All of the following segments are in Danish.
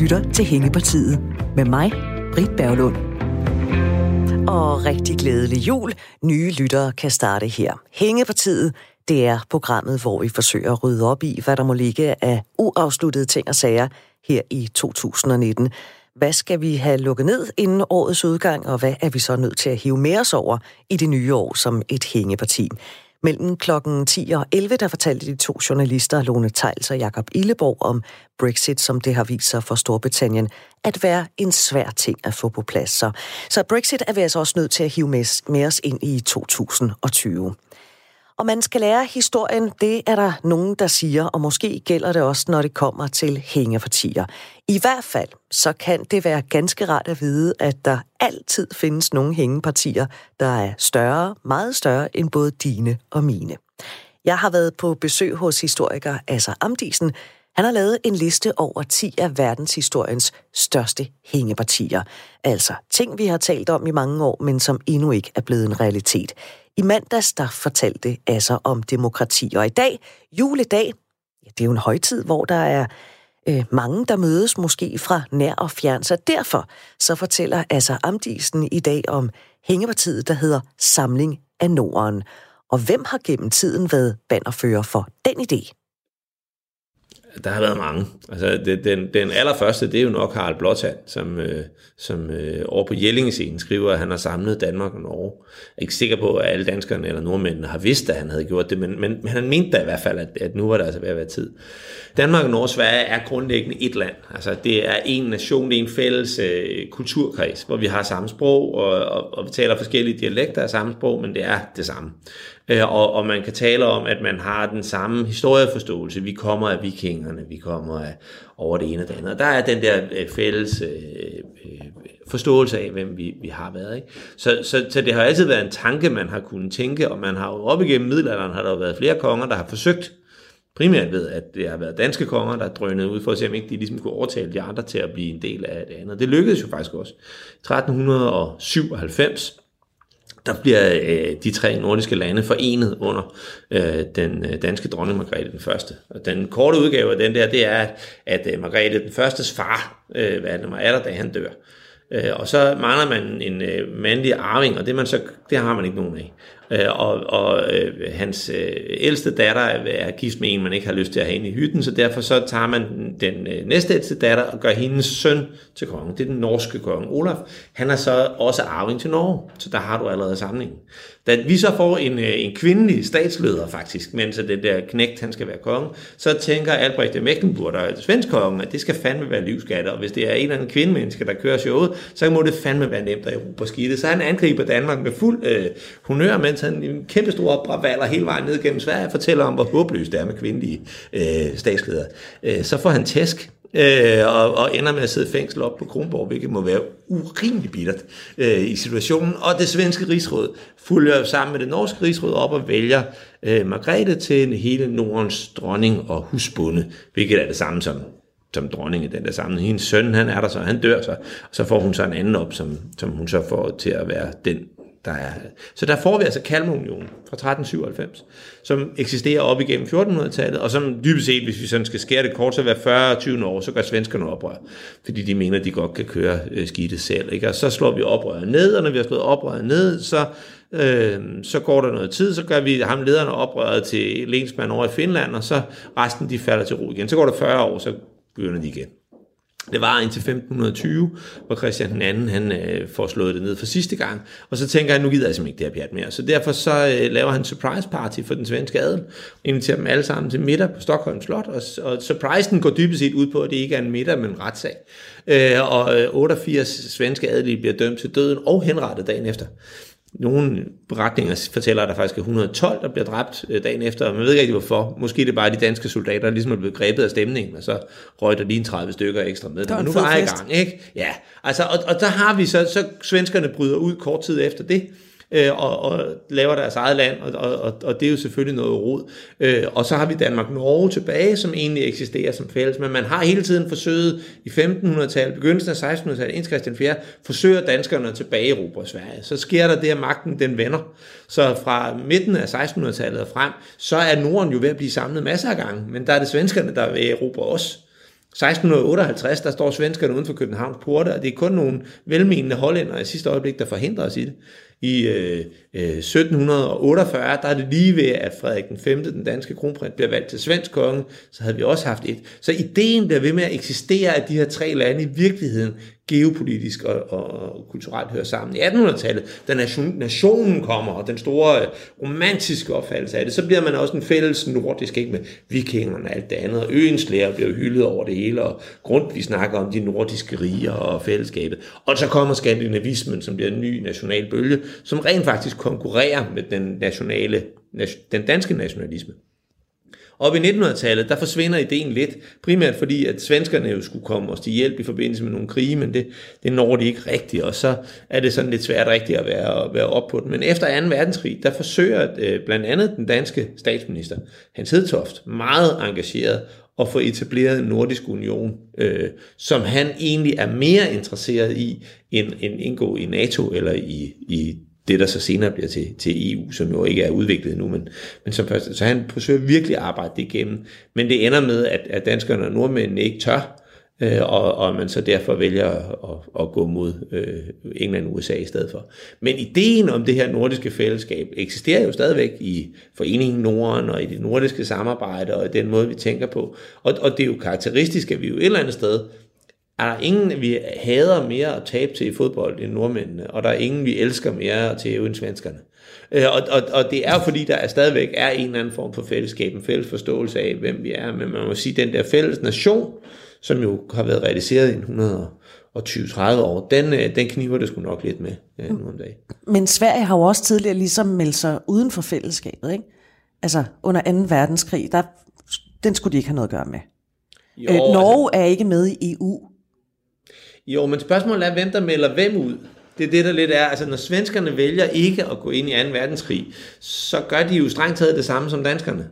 lytter til Hængepartiet med mig, Britt Berglund. Og rigtig glædelig jul. Nye lyttere kan starte her. Hængepartiet, det er programmet, hvor vi forsøger at rydde op i, hvad der må ligge af uafsluttede ting og sager her i 2019. Hvad skal vi have lukket ned inden årets udgang, og hvad er vi så nødt til at hive med os over i det nye år som et hængeparti? Mellem klokken 10 og 11, der fortalte de to journalister, Lone Tejls og Jakob Illeborg, om Brexit, som det har vist sig for Storbritannien, at være en svær ting at få på plads. Så, så Brexit er vi altså også nødt til at hive med, med os ind i 2020. Og man skal lære historien, det er der nogen, der siger, og måske gælder det også, når det kommer til hængepartier. I hvert fald, så kan det være ganske rart at vide, at der altid findes nogle hængepartier, der er større, meget større end både dine og mine. Jeg har været på besøg hos historiker Asser Amdisen. Han har lavet en liste over 10 af verdenshistoriens største hængepartier. Altså ting, vi har talt om i mange år, men som endnu ikke er blevet en realitet. I mandags, der fortalte Asser om demokrati, og i dag, juledag, ja, det er jo en højtid, hvor der er øh, mange, der mødes måske fra nær og fjern. Så derfor så fortæller Asser Amdisen i dag om hængepartiet, der hedder Samling af Norden. Og hvem har gennem tiden været banderfører for den idé? Der har været mange. Altså, det, den, den allerførste, det er jo nok Harald Blåtand, som, øh, som øh, over på Jellingescenen skriver, at han har samlet Danmark og Norge. Jeg er ikke sikker på, at alle danskerne eller nordmændene har vidst, at han havde gjort det, men, men, men han mente da i hvert fald, at, at nu var det altså ved at være tid. Danmark og Norge og Sverige er grundlæggende et land. Altså, det er en nation, det er en fælles øh, kulturkreds, hvor vi har samme sprog, og, og, og vi taler forskellige dialekter af samme sprog, men det er det samme. Øh, og, og man kan tale om, at man har den samme historieforståelse. Vi kommer af vikingerne, vi kommer af over det ene og det andet. Og der er den der øh, fælles øh, øh, forståelse af, hvem vi, vi har været. Ikke? Så, så, så det har altid været en tanke, man har kunnet tænke, og man har jo op igennem middelalderen, har der været flere konger, der har forsøgt primært ved, at det har været danske konger, der drønede ud for at se, om ikke de ligesom kunne overtale de andre til at blive en del af det andet. Det lykkedes jo faktisk også. 1397, der bliver øh, de tre nordiske lande forenet under øh, den øh, danske dronning Margrethe den Første. Og den korte udgave af den der, det er, at, at øh, Margrethe den Førstes far, øh, Valdemar Adder, da han dør. Øh, og så mangler man en øh, mandlig arving, og det, man så, det har man ikke nogen af. Øh, og, og øh, hans øh, ældste datter er gift med en, man ikke har lyst til at have inde i hytten, så derfor så tager man den øh, næste ældste datter og gør hendes søn til kongen. Det er den norske konge, Olaf. Han er så også arving til Norge, så der har du allerede samlingen. Da vi så får en, øh, en kvindelig statsleder faktisk, mens det der knægt, han skal være konge, så tænker Albrecht af Mecklenburg, der er svensk konge, at det skal fandme være livsskatter, og hvis det er en eller anden kvindemenneske, der kører showet, så må det fandme være nemt at erobre skidtet. Så han angriber Danmark med fuld øh, honør, mens han en kæmpe stor bravaler hele vejen ned gennem Sverige og fortæller om, hvor håbløst det er med kvindelige øh, statsledere. Øh, så får han tæsk, øh, og, og ender med at sidde fængsel op på Kronborg, hvilket må være urimelig bittert øh, i situationen. Og det svenske rigsråd fulgte sammen med det norske rigsråd op og vælger øh, Margrethe til hele Nordens dronning og husbonde, hvilket er det samme som som dronning i den der sammenhæng. Hendes søn, han er der så, han dør så, og så får hun så en anden op, som, som hun så får til at være den der er. Så der får vi altså Kalmarunionen fra 1397, som eksisterer op igennem 1400-tallet, og som dybest set, hvis vi sådan skal skære det kort, så hver 40-20 år, så gør svenskerne oprør, fordi de mener, at de godt kan køre øh, skidtet selv. Ikke? Og så slår vi oprøret ned, og når vi har slået oprøret ned, så, øh, så går der noget tid, så gør vi ham lederne oprøret til lensmand over i Finland, og så resten de falder til ro igen. Så går der 40 år, så begynder de igen. Det var indtil 1520, hvor Christian den anden han, øh, får slået det ned for sidste gang. Og så tænker han, nu gider jeg simpelthen ikke det her pjat mere. Så derfor så øh, laver han surprise party for den svenske adel. Inviterer dem alle sammen til middag på Stockholm Slot. Og, og surprisen går dybest set ud på, at det ikke er en middag, men en retssag. Øh, og øh, 88 svenske adelige bliver dømt til døden og henrettet dagen efter. Nogle beretninger fortæller, at der faktisk er 112, der bliver dræbt øh, dagen efter, man ved ikke rigtig hvorfor. Måske det er bare de danske soldater, der ligesom er blevet grebet af stemningen, og så røg der lige en 30 stykker ekstra med. Men nu var jeg i gang, ikke? Ja, altså, og, og der har vi så, så svenskerne bryder ud kort tid efter det, øh, og, og laver deres eget land, og, og, og det er jo selvfølgelig noget rod. Øh, og så har vi Danmark-Norge tilbage, som egentlig eksisterer som fælles, men man har hele tiden forsøget i 1500-tallet, begyndelsen af 1600-tallet, indtil Christian 4, forsøger danskerne tilbage i Europa og Sverige. Så sker der det, at magten den vender. Så fra midten af 1600-tallet og frem, så er Norden jo ved at blive samlet masser af gange, men der er det svenskerne, der er ved Europa også. 1658, der står svenskerne uden for Københavns porte, og det er kun nogle velmenende hollændere i sidste øjeblik, der forhindrer os i det. I øh, øh 1748, der er det lige ved, at Frederik den 5., den danske kronprins, bliver valgt til svensk konge, så havde vi også haft et. Så ideen bliver ved med at eksistere, at de her tre lande i virkeligheden geopolitisk og, og, og kulturelt hører sammen. I 1800-tallet, da nation, nationen kommer, og den store øh, romantiske opfattelse af det, så bliver man også en fælles nordisk, ikke med vikingerne og alt det andet, og øens lærer bliver hyldet over det hele, og grund vi snakker om de nordiske riger og fællesskabet. Og så kommer skandinavismen, som bliver en ny national bølge, som rent faktisk konkurrerer med den nationale, den danske nationalisme. Op i 1900-tallet, der forsvinder ideen lidt, primært fordi, at svenskerne jo skulle komme os til hjælp i forbindelse med nogle krige, men det, det når de ikke rigtigt, og så er det sådan lidt svært rigtigt at være, at være op på den. Men efter 2. verdenskrig, der forsøger øh, blandt andet den danske statsminister, Hans Hedtoft, meget engageret at få etableret en nordisk union, øh, som han egentlig er mere interesseret i, end, end indgå i NATO eller i, i det, der så senere bliver til, til EU, som jo ikke er udviklet nu, men, men som først, så han forsøger virkelig at arbejde det igennem. Men det ender med, at, at danskerne og nordmændene ikke tør, øh, og, og man så derfor vælger at, at gå mod øh, England og USA i stedet for. Men ideen om det her nordiske fællesskab eksisterer jo stadigvæk i Foreningen Norden og i det nordiske samarbejde og i den måde, vi tænker på. Og, og det er jo karakteristisk, at vi jo et eller andet sted er der ingen, vi hader mere at tabe til i fodbold end nordmændene, og der er ingen, vi elsker mere at tæve end svenskerne. Øh, og, og, og det er fordi, der er stadigvæk er en eller anden form for fællesskab, en fælles forståelse af, hvem vi er, men man må sige, den der fælles nation, som jo har været realiseret i 120-30 år, den, øh, den kniver det sgu nok lidt med øh, nu om dagen. Men Sverige har jo også tidligere ligesom meldt sig uden for fællesskabet, ikke? Altså under 2. verdenskrig, der, den skulle de ikke have noget at gøre med. Jo, øh, Norge altså, er ikke med i EU, jo, men spørgsmålet er, hvem der melder hvem ud. Det er det, der lidt er. Altså, når svenskerne vælger ikke at gå ind i 2. verdenskrig, så gør de jo strengt taget det samme som danskerne.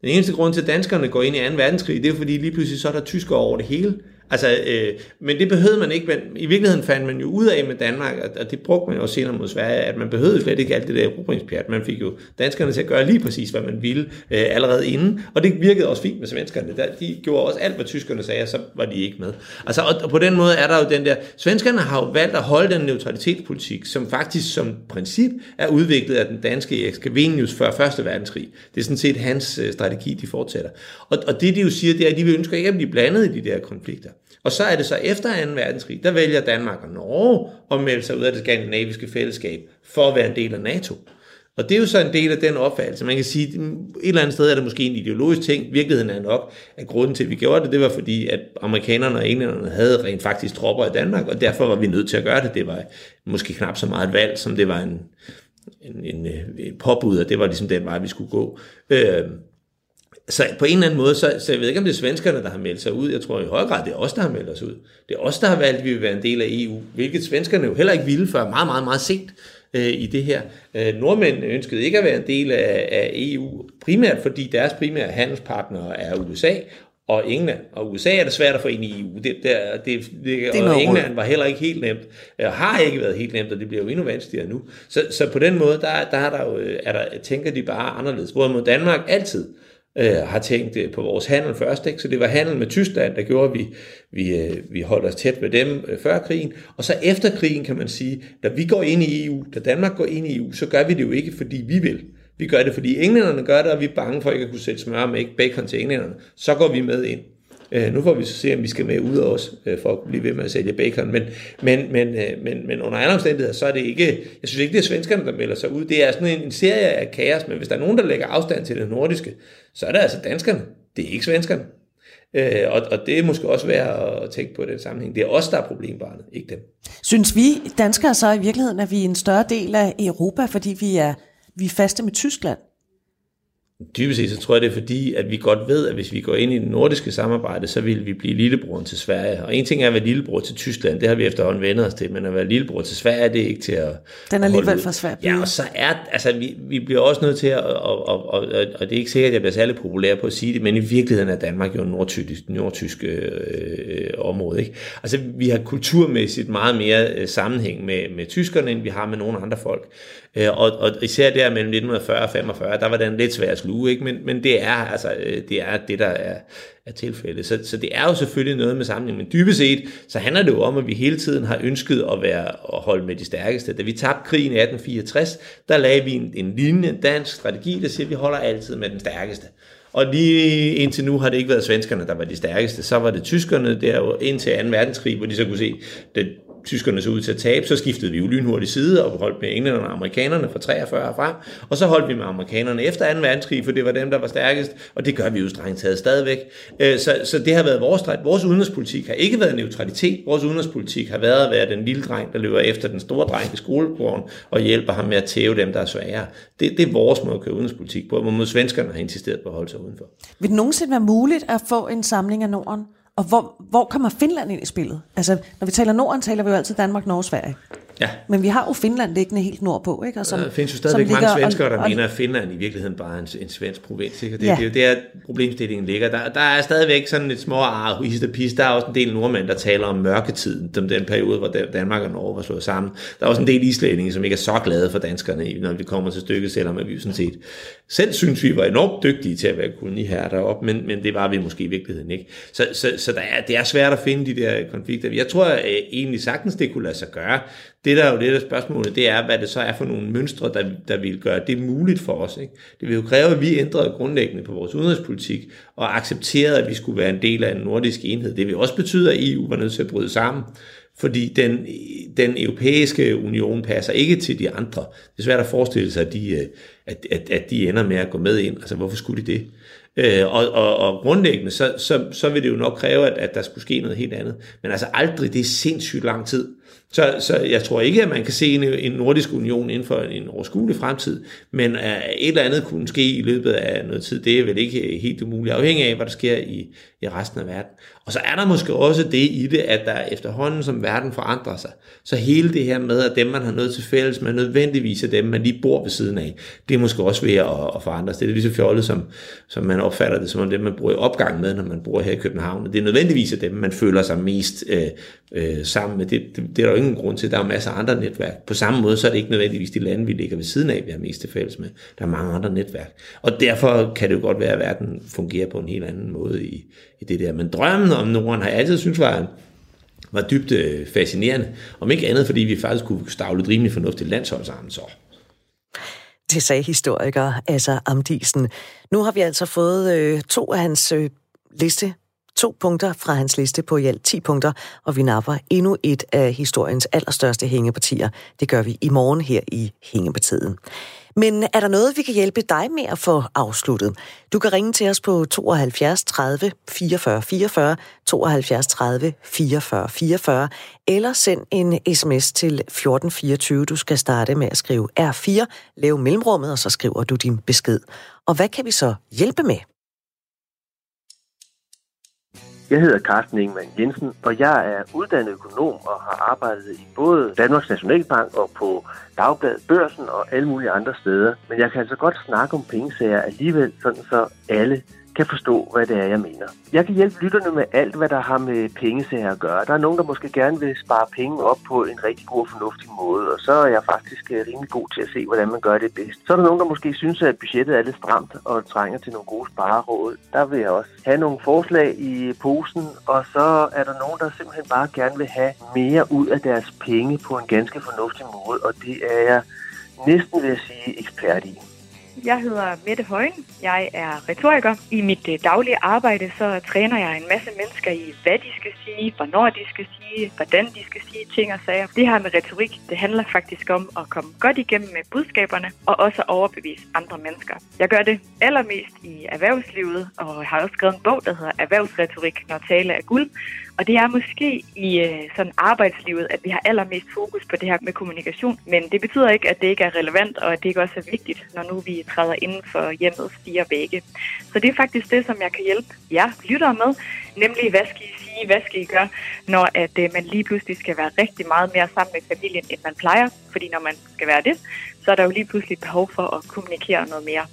Den eneste grund til, at danskerne går ind i 2. verdenskrig, det er fordi lige pludselig så er der tyskere over det hele. Altså, øh, men det behøvede man ikke, men i virkeligheden fandt man jo ud af med Danmark, og det brugte man jo senere mod Sverige, at man behøvede slet ikke alt det der erobringspjat. Man fik jo danskerne til at gøre lige præcis, hvad man ville øh, allerede inden, og det virkede også fint med svenskerne. Der, de gjorde også alt, hvad tyskerne sagde, og så var de ikke med. Altså, og, og på den måde er der jo den der, svenskerne har jo valgt at holde den neutralitetspolitik, som faktisk som princip er udviklet af den danske Erik Scavenius før Første verdenskrig. Det er sådan set hans øh, strategi, de fortsætter. Og, og det de jo siger, det er, at de ønsker ikke at blive blandet i de der konflikter. Og så er det så efter 2. verdenskrig, der vælger Danmark og Norge at melde sig ud af det skandinaviske fællesskab for at være en del af NATO. Og det er jo så en del af den opfattelse. Man kan sige, at et eller andet sted er det måske en ideologisk ting. Virkeligheden er nok, at grunden til, at vi gjorde det, det var fordi, at amerikanerne og englænderne havde rent faktisk tropper i Danmark, og derfor var vi nødt til at gøre det. Det var måske knap så meget et valg, som det var en, en, en, øh, en påbud, og det var ligesom den vej, vi skulle gå. Øh, så på en eller anden måde, så, så jeg ved ikke, om det er svenskerne, der har meldt sig ud. Jeg tror i høj grad, det er os, der har meldt os ud. Det er os, der har valgt, at vi vil være en del af EU, hvilket svenskerne jo heller ikke ville før meget, meget, meget sent øh, i det her. Øh, nordmændene ønskede ikke at være en del af, af EU, primært fordi deres primære handelspartnere er USA, og England. Og USA er det svært at få ind i EU. Det, der, det, det, det og England var heller ikke helt nemt. Og har ikke været helt nemt, og det bliver jo endnu vanskeligere nu. Så, så på den måde, der, der, er der jo, er der, tænker de bare anderledes. Hvorimod Danmark altid øh, Øh, har tænkt øh, på vores handel først. Ikke? Så det var handel med Tyskland, der gjorde, at vi, vi, øh, vi holdt os tæt med dem øh, før krigen. Og så efter krigen kan man sige, da vi går ind i EU, da Danmark går ind i EU, så gør vi det jo ikke, fordi vi vil. Vi gør det, fordi englænderne gør det, og vi er bange for ikke at kunne sætte smør med ikke bacon til englænderne. Så går vi med ind. Øh, nu får vi så se, om vi skal med ud af os, øh, for at blive ved med at sælge bacon. Men, men, men, øh, men, men under andre omstændigheder, så er det ikke, jeg synes ikke, det er svenskerne, der melder sig ud. Det er sådan en, en serie af kaos, men hvis der er nogen, der lægger afstand til det nordiske, så er det altså danskerne. Det er ikke svenskerne. Øh, og, og det er måske også værd at tænke på i den sammenhæng. Det er os, der er problembarnet, ikke dem. Synes vi danskere så i virkeligheden, at vi er en større del af Europa, fordi vi er, vi er faste med Tyskland? Dybest set så tror jeg, det er fordi, at vi godt ved, at hvis vi går ind i det nordiske samarbejde, så vil vi blive lillebroren til Sverige. Og en ting er at være lillebror til Tyskland, det har vi efterhånden vendt os til, men at være lillebror til Sverige, det er ikke til at Den er alligevel for svært. Ja, og så er, altså vi, vi bliver også nødt til at, og, og, og, og det er ikke sikkert, at jeg bliver særlig populær på at sige det, men i virkeligheden er Danmark jo en nordtysk, nordtysk øh, område. Ikke? Altså vi har kulturmæssigt meget mere øh, sammenhæng med, med tyskerne, end vi har med nogle andre folk. Øh, og, og især der mellem 1940 og 45, der var den lidt svær at sluge, ikke? Men, men det er altså øh, det, er det der er, er tilfældet. Så, så det er jo selvfølgelig noget med sammenligning, men dybest set, så handler det jo om, at vi hele tiden har ønsket at være at holde med de stærkeste. Da vi tabte krigen i 1864, der lagde vi en, en linje, dansk strategi, der siger, at vi holder altid med den stærkeste. Og lige indtil nu har det ikke været svenskerne, der var de stærkeste. Så var det tyskerne der indtil 2. verdenskrig, hvor de så kunne se, at tyskerne så ud til at tabe, så skiftede vi jo lynhurtigt side og holdt med englænderne og amerikanerne fra 43 frem, og så holdt vi med amerikanerne efter 2. verdenskrig, for det var dem, der var stærkest, og det gør vi jo strengt taget stadigvæk. Øh, så, så det har været vores stræt. Vores udenrigspolitik har ikke været neutralitet. Vores udenrigspolitik har været at være den lille dreng, der løber efter den store dreng i skolegården og hjælper ham med at tæve dem, der er svære. Det, det er vores måde at køre udenrigspolitik på, hvor mod svenskerne har insisteret på at holde sig udenfor. Vil det nogensinde være muligt at få en samling af Norden? Og hvor, hvor kommer Finland ind i spillet? Altså, når vi taler Norden, taler vi jo altid Danmark, Norge, Sverige. Ja. Men vi har jo Finland liggende helt nordpå, ikke? Og som, der findes jo stadigvæk mange svenskere, der og, mener, at Finland i virkeligheden bare er en, en svensk provins. Ikke? Og det, ja. det er jo der, problemstillingen ligger. Der, der er stadigvæk sådan et små ar, hist og pis. Der er også en del nordmænd, der taler om mørketiden, den, den periode, hvor Danmark og Norge var slået sammen. Der er også en del islændinge, som ikke er så glade for danskerne, når vi kommer til stykket, selvom vi sådan set selv synes, vi var enormt dygtige til at være koloni her deroppe, men, men det var vi måske i virkeligheden ikke. Så, så, så der er, det er svært at finde de der konflikter. Jeg tror at egentlig sagtens, det kunne lade sig gøre. Det der er jo det der spørgsmålet, det er, hvad det så er for nogle mønstre, der, der vil gøre det muligt for os. Ikke? Det vil jo kræve, at vi ændrede grundlæggende på vores udenrigspolitik og accepterede, at vi skulle være en del af en nordisk enhed. Det vil også betyde, at EU var nødt til at bryde sammen fordi den, den europæiske union passer ikke til de andre. Det er svært at forestille sig, at de, øh, at, at, at de ender med at gå med ind. Altså, hvorfor skulle de det? Øh, og, og, og grundlæggende, så, så, så vil det jo nok kræve, at, at der skulle ske noget helt andet. Men altså aldrig, det er sindssygt lang tid. Så, så jeg tror ikke, at man kan se en, en nordisk union inden for en overskuelig fremtid, men at et eller andet kunne ske i løbet af noget tid, det er vel ikke helt umuligt, afhængig af, hvad der sker i, i resten af verden. Og så er der måske også det i det, at der efterhånden, som verden forandrer sig, så hele det her med, at dem, man har noget til fælles med, nødvendigvis er dem, man lige bor ved siden af, det er måske også ved at, at forandre sig. Det er lige så fjollet, som, som man opfatter det, som om dem, man bor i opgang med, når man bor her i København. Det er nødvendigvis af dem, man føler sig mest øh, øh, sammen med. Det, det, det er der jo ingen grund til. Der er masser af andre netværk. På samme måde, så er det ikke nødvendigvis de lande, vi ligger ved siden af, vi har mest til fælles med. Der er mange andre netværk. Og derfor kan det jo godt være, at verden fungerer på en helt anden måde i, i det der. Men drømmen om Norden har jeg altid synes var, var dybt øh, fascinerende. Om ikke andet, fordi vi faktisk kunne stavle et rimelig fornuftigt landshold sammen så. Det sagde historiker altså Amdisen. Nu har vi altså fået øh, to af hans øh, liste to punkter fra hans liste på i alt 10 punkter, og vi napper endnu et af historiens allerstørste hængepartier. Det gør vi i morgen her i Hængepartiet. Men er der noget, vi kan hjælpe dig med at få afsluttet? Du kan ringe til os på 72 30 44 44, 72 30 44 44, eller send en sms til 1424. Du skal starte med at skrive R4, lave mellemrummet, og så skriver du din besked. Og hvad kan vi så hjælpe med? Jeg hedder Carsten Ingemann Jensen, og jeg er uddannet økonom og har arbejdet i både Danmarks Nationalbank og på Dagbladet Børsen og alle mulige andre steder. Men jeg kan altså godt snakke om pengesager alligevel, sådan så alle kan forstå, hvad det er, jeg mener. Jeg kan hjælpe lytterne med alt, hvad der har med pengesager at gøre. Der er nogen, der måske gerne vil spare penge op på en rigtig god og fornuftig måde, og så er jeg faktisk øh, rimelig god til at se, hvordan man gør det bedst. Så er der nogen, der måske synes, at budgettet er lidt stramt og trænger til nogle gode spareråd. Der vil jeg også have nogle forslag i posen, og så er der nogen, der simpelthen bare gerne vil have mere ud af deres penge på en ganske fornuftig måde, og det er jeg næsten vil jeg sige ekspert i. Jeg hedder Mette Højen. Jeg er retoriker. I mit øh, daglige arbejde så træner jeg en masse mennesker i, hvad de skal sige, hvornår de skal sige, hvordan de skal sige ting og sager. Det her med retorik, det handler faktisk om at komme godt igennem med budskaberne og også overbevise andre mennesker. Jeg gør det allermest i erhvervslivet og har også skrevet en bog, der hedder Erhvervsretorik, når tale er guld. Og det er måske i øh, sådan arbejdslivet, at vi har allermest fokus på det her med kommunikation. Men det betyder ikke, at det ikke er relevant, og at det ikke også er vigtigt, når nu vi træder inden for hjemmets fire vægge. Så det er faktisk det, som jeg kan hjælpe jer lyttere med. Nemlig, hvad skal I sige, hvad skal I gøre, når at, øh, man lige pludselig skal være rigtig meget mere sammen med familien, end man plejer. Fordi når man skal være det, så er der jo lige pludselig behov for at kommunikere noget mere.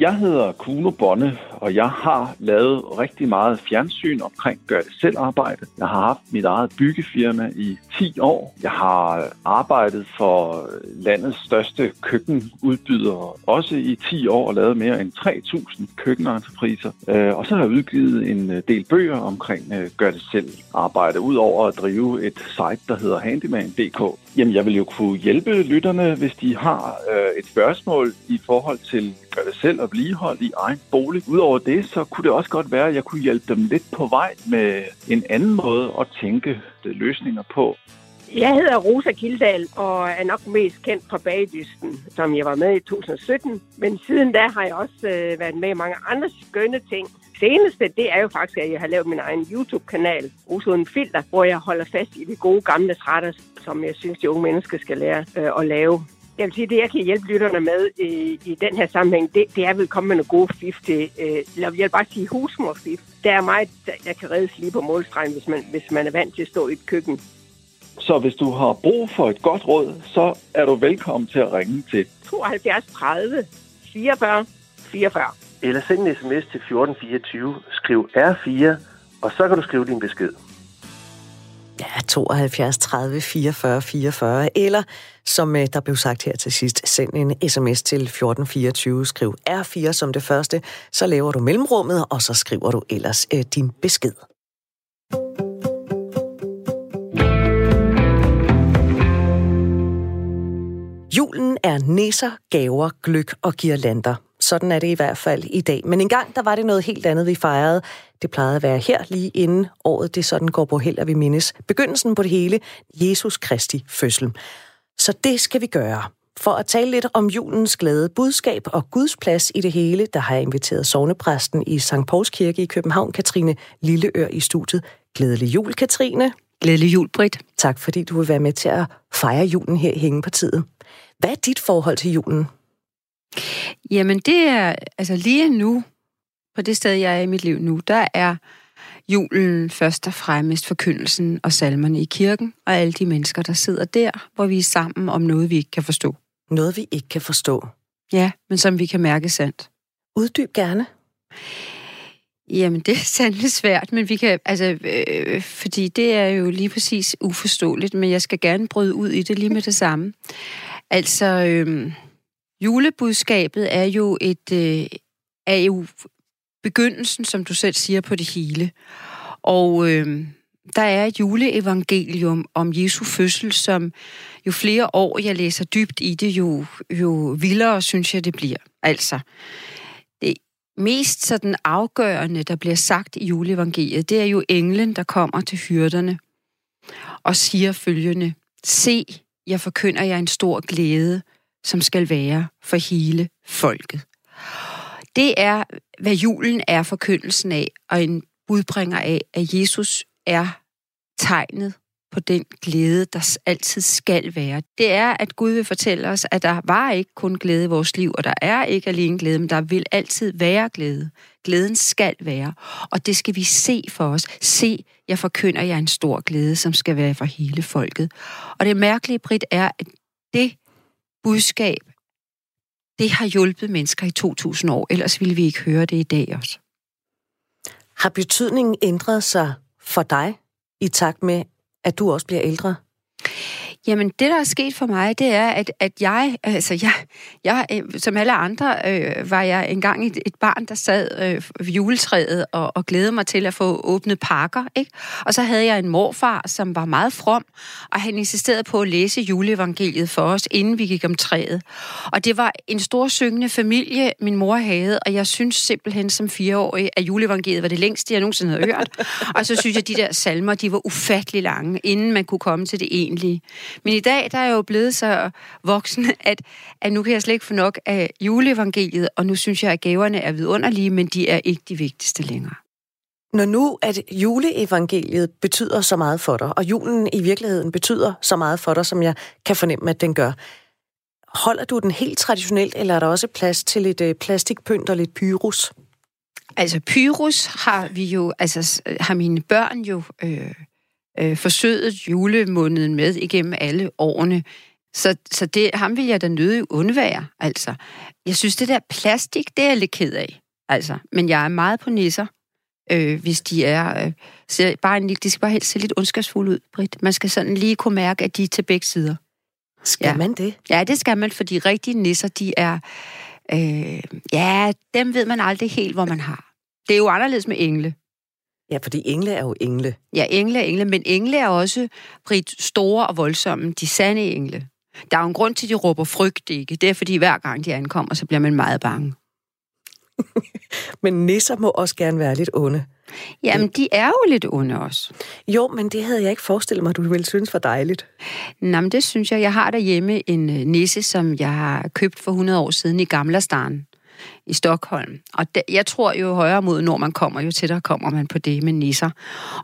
Jeg hedder Kuno Bonne, og jeg har lavet rigtig meget fjernsyn omkring gør det selv arbejde. Jeg har haft mit eget byggefirma i 10 år. Jeg har arbejdet for landets største køkkenudbyder også i 10 år og lavet mere end 3.000 køkkenentrepriser. Øh, og så har jeg udgivet en øh, del bøger omkring øh, gør det selv arbejde, udover at drive et site, der hedder handyman.dk. Jamen, jeg vil jo kunne hjælpe lytterne, hvis de har øh, et spørgsmål i forhold til gør det selv og vedligehold i egen bolig. Udover det, så kunne det også godt være, at jeg kunne hjælpe dem lidt på vej med en anden måde at tænke løsninger på. Jeg hedder Rosa Kildal og er nok mest kendt fra Bagdysten, som jeg var med i 2017. Men siden da har jeg også øh, været med i mange andre skønne ting. Seneste, det er jo faktisk, at jeg har lavet min egen YouTube-kanal, Rosa Uden Filter, hvor jeg holder fast i de gode gamle retter, som jeg synes, de unge mennesker skal lære øh, at lave. Jeg vil sige, det jeg kan hjælpe lytterne med i, i den her sammenhæng, det, det er vel komme med nogle gode fif til, øh, jeg vil bare sige husmorfif. Der er meget, der kan reddes lige på målstregen, hvis man, hvis man er vant til at stå i et køkken. Så hvis du har brug for et godt råd, så er du velkommen til at ringe til 72 30 44 44. Eller send en sms til 1424, skriv R4, og så kan du skrive din besked. Ja, 72 30 44 44, eller som øh, der blev sagt her til sidst, send en sms til 1424, skriv R4 som det første, så laver du mellemrummet, og så skriver du ellers øh, din besked. Julen er næser, gaver, gløk og girlander. Sådan er det i hvert fald i dag. Men engang, der var det noget helt andet, vi fejrede. Det plejede at være her lige inden året, det sådan går på held, at vi mindes begyndelsen på det hele, Jesus Kristi fødsel. Så det skal vi gøre. For at tale lidt om julens glade budskab og Guds plads i det hele, der har jeg inviteret sovnepræsten i St. Pauls Kirke i København, Katrine Lilleør, i studiet. Glædelig jul, Katrine. Glædelig jul, Britt. Tak fordi du vil være med til at fejre julen her i Hængepartiet. Hvad er dit forhold til julen? Jamen det er, altså lige nu, på det sted, jeg er i mit liv nu, der er julen først og fremmest forkyndelsen og salmerne i kirken, og alle de mennesker, der sidder der, hvor vi er sammen om noget, vi ikke kan forstå. Noget, vi ikke kan forstå? Ja, men som vi kan mærke sandt. Uddyb gerne. Jamen, det er sandelig svært, men vi kan, altså, øh, fordi det er jo lige præcis uforståeligt, men jeg skal gerne bryde ud i det lige med det samme. Altså, øh, julebudskabet er jo et, øh, er jo begyndelsen, som du selv siger, på det hele. Og øh, der er et juleevangelium om Jesu fødsel, som jo flere år jeg læser dybt i det, jo, jo vildere synes jeg, det bliver. Altså, det mest sådan afgørende, der bliver sagt i juleevangeliet, det er jo englen, der kommer til hyrderne og siger følgende, Se, jeg forkynder jer en stor glæde, som skal være for hele folket. Det er, hvad julen er forkyndelsen af, og en budbringer af, at Jesus er tegnet på den glæde, der altid skal være. Det er, at Gud vil fortælle os, at der var ikke kun glæde i vores liv, og der er ikke alene glæde, men der vil altid være glæde. Glæden skal være, og det skal vi se for os. Se, jeg forkynder jer en stor glæde, som skal være for hele folket. Og det mærkelige, Britt, er, at det budskab, det har hjulpet mennesker i 2000 år, ellers ville vi ikke høre det i dag også. Har betydningen ændret sig for dig i takt med, at du også bliver ældre? Jamen, det, der er sket for mig, det er, at, at jeg, altså jeg, jeg, øh, som alle andre, øh, var jeg engang et, et barn, der sad øh, ved juletræet og, og glædede mig til at få åbnet pakker, ikke? Og så havde jeg en morfar, som var meget from, og han insisterede på at læse juleevangeliet for os, inden vi gik om træet. Og det var en stor syngende familie, min mor havde, og jeg synes simpelthen som fireårig, at juleevangeliet var det længste, jeg nogensinde havde hørt. og så synes jeg, at de der salmer, de var ufattelig lange, inden man kunne komme til det egentlige. Men i dag, der er jeg jo blevet så voksen, at, at nu kan jeg slet ikke få nok af juleevangeliet, og nu synes jeg, at gaverne er vidunderlige, men de er ikke de vigtigste længere. Når nu, at juleevangeliet betyder så meget for dig, og julen i virkeligheden betyder så meget for dig, som jeg kan fornemme, at den gør, holder du den helt traditionelt, eller er der også plads til lidt øh, plastikpynt og lidt pyrus? Altså pyrus har vi jo, altså har mine børn jo øh, øh, forsøget julemåneden med igennem alle årene. Så, så det, ham vil jeg da nødig undvære, altså. Jeg synes, det der plastik, det er jeg lidt ked af. Altså, men jeg er meget på nisser, øh, hvis de er... Øh, ser bare en, de skal bare helt se lidt ondskabsfulde ud, Britt. Man skal sådan lige kunne mærke, at de er til begge sider. Skal ja. man det? Ja, det skal man, fordi rigtige nisser, de er... Øh, ja, dem ved man aldrig helt, hvor man har. Det er jo anderledes med engle. Ja, fordi engle er jo engle. Ja, engle er engle, men engle er også Britt, store og voldsomme. De sande engle. Der er jo en grund til, at de råber frygt, ikke? Det er, fordi hver gang de ankommer, så bliver man meget bange. men nisser må også gerne være lidt onde. Jamen, de er jo lidt onde også. Jo, men det havde jeg ikke forestillet mig, du ville synes var dejligt. Nå, men det synes jeg. Jeg har derhjemme en øh, nisse, som jeg har købt for 100 år siden i Gamlastan i Stockholm. Og de, jeg tror jo højere mod når man kommer, jo tættere kommer man på det med nisser.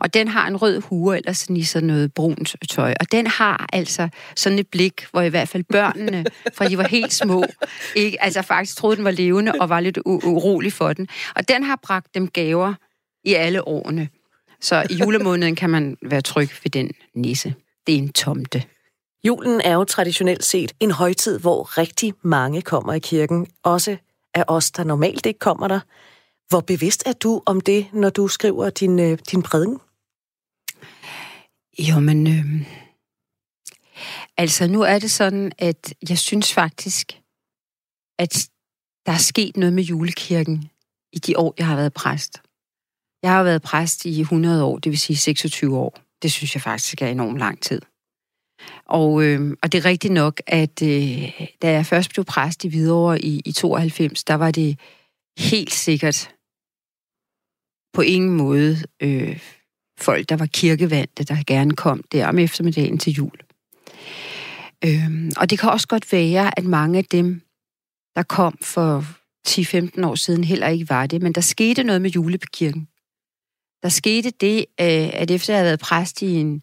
Og den har en rød hue, eller sådan i sådan noget brunt tøj. Og den har altså sådan et blik, hvor i hvert fald børnene, fra de var helt små, ikke, altså faktisk troede, den var levende og var lidt urolig for den. Og den har bragt dem gaver i alle årene. Så i julemåneden kan man være tryg ved den nisse. Det er en tomte. Julen er jo traditionelt set en højtid, hvor rigtig mange kommer i kirken, også af os, der normalt ikke kommer der. Hvor bevidst er du om det, når du skriver din, øh, din prædiken? Jo, men... Øh, altså, nu er det sådan, at jeg synes faktisk, at der er sket noget med julekirken i de år, jeg har været præst. Jeg har været præst i 100 år, det vil sige 26 år. Det synes jeg faktisk er enormt lang tid. Og, øh, og det er rigtigt nok, at øh, da jeg først blev præst i Hvidovre i, i 92, der var det helt sikkert på ingen måde øh, folk, der var kirkevandte, der gerne kom der om eftermiddagen til jul. Øh, og det kan også godt være, at mange af dem, der kom for 10-15 år siden, heller ikke var det, men der skete noget med julekirken. Der skete det, øh, at efter jeg havde været præst i en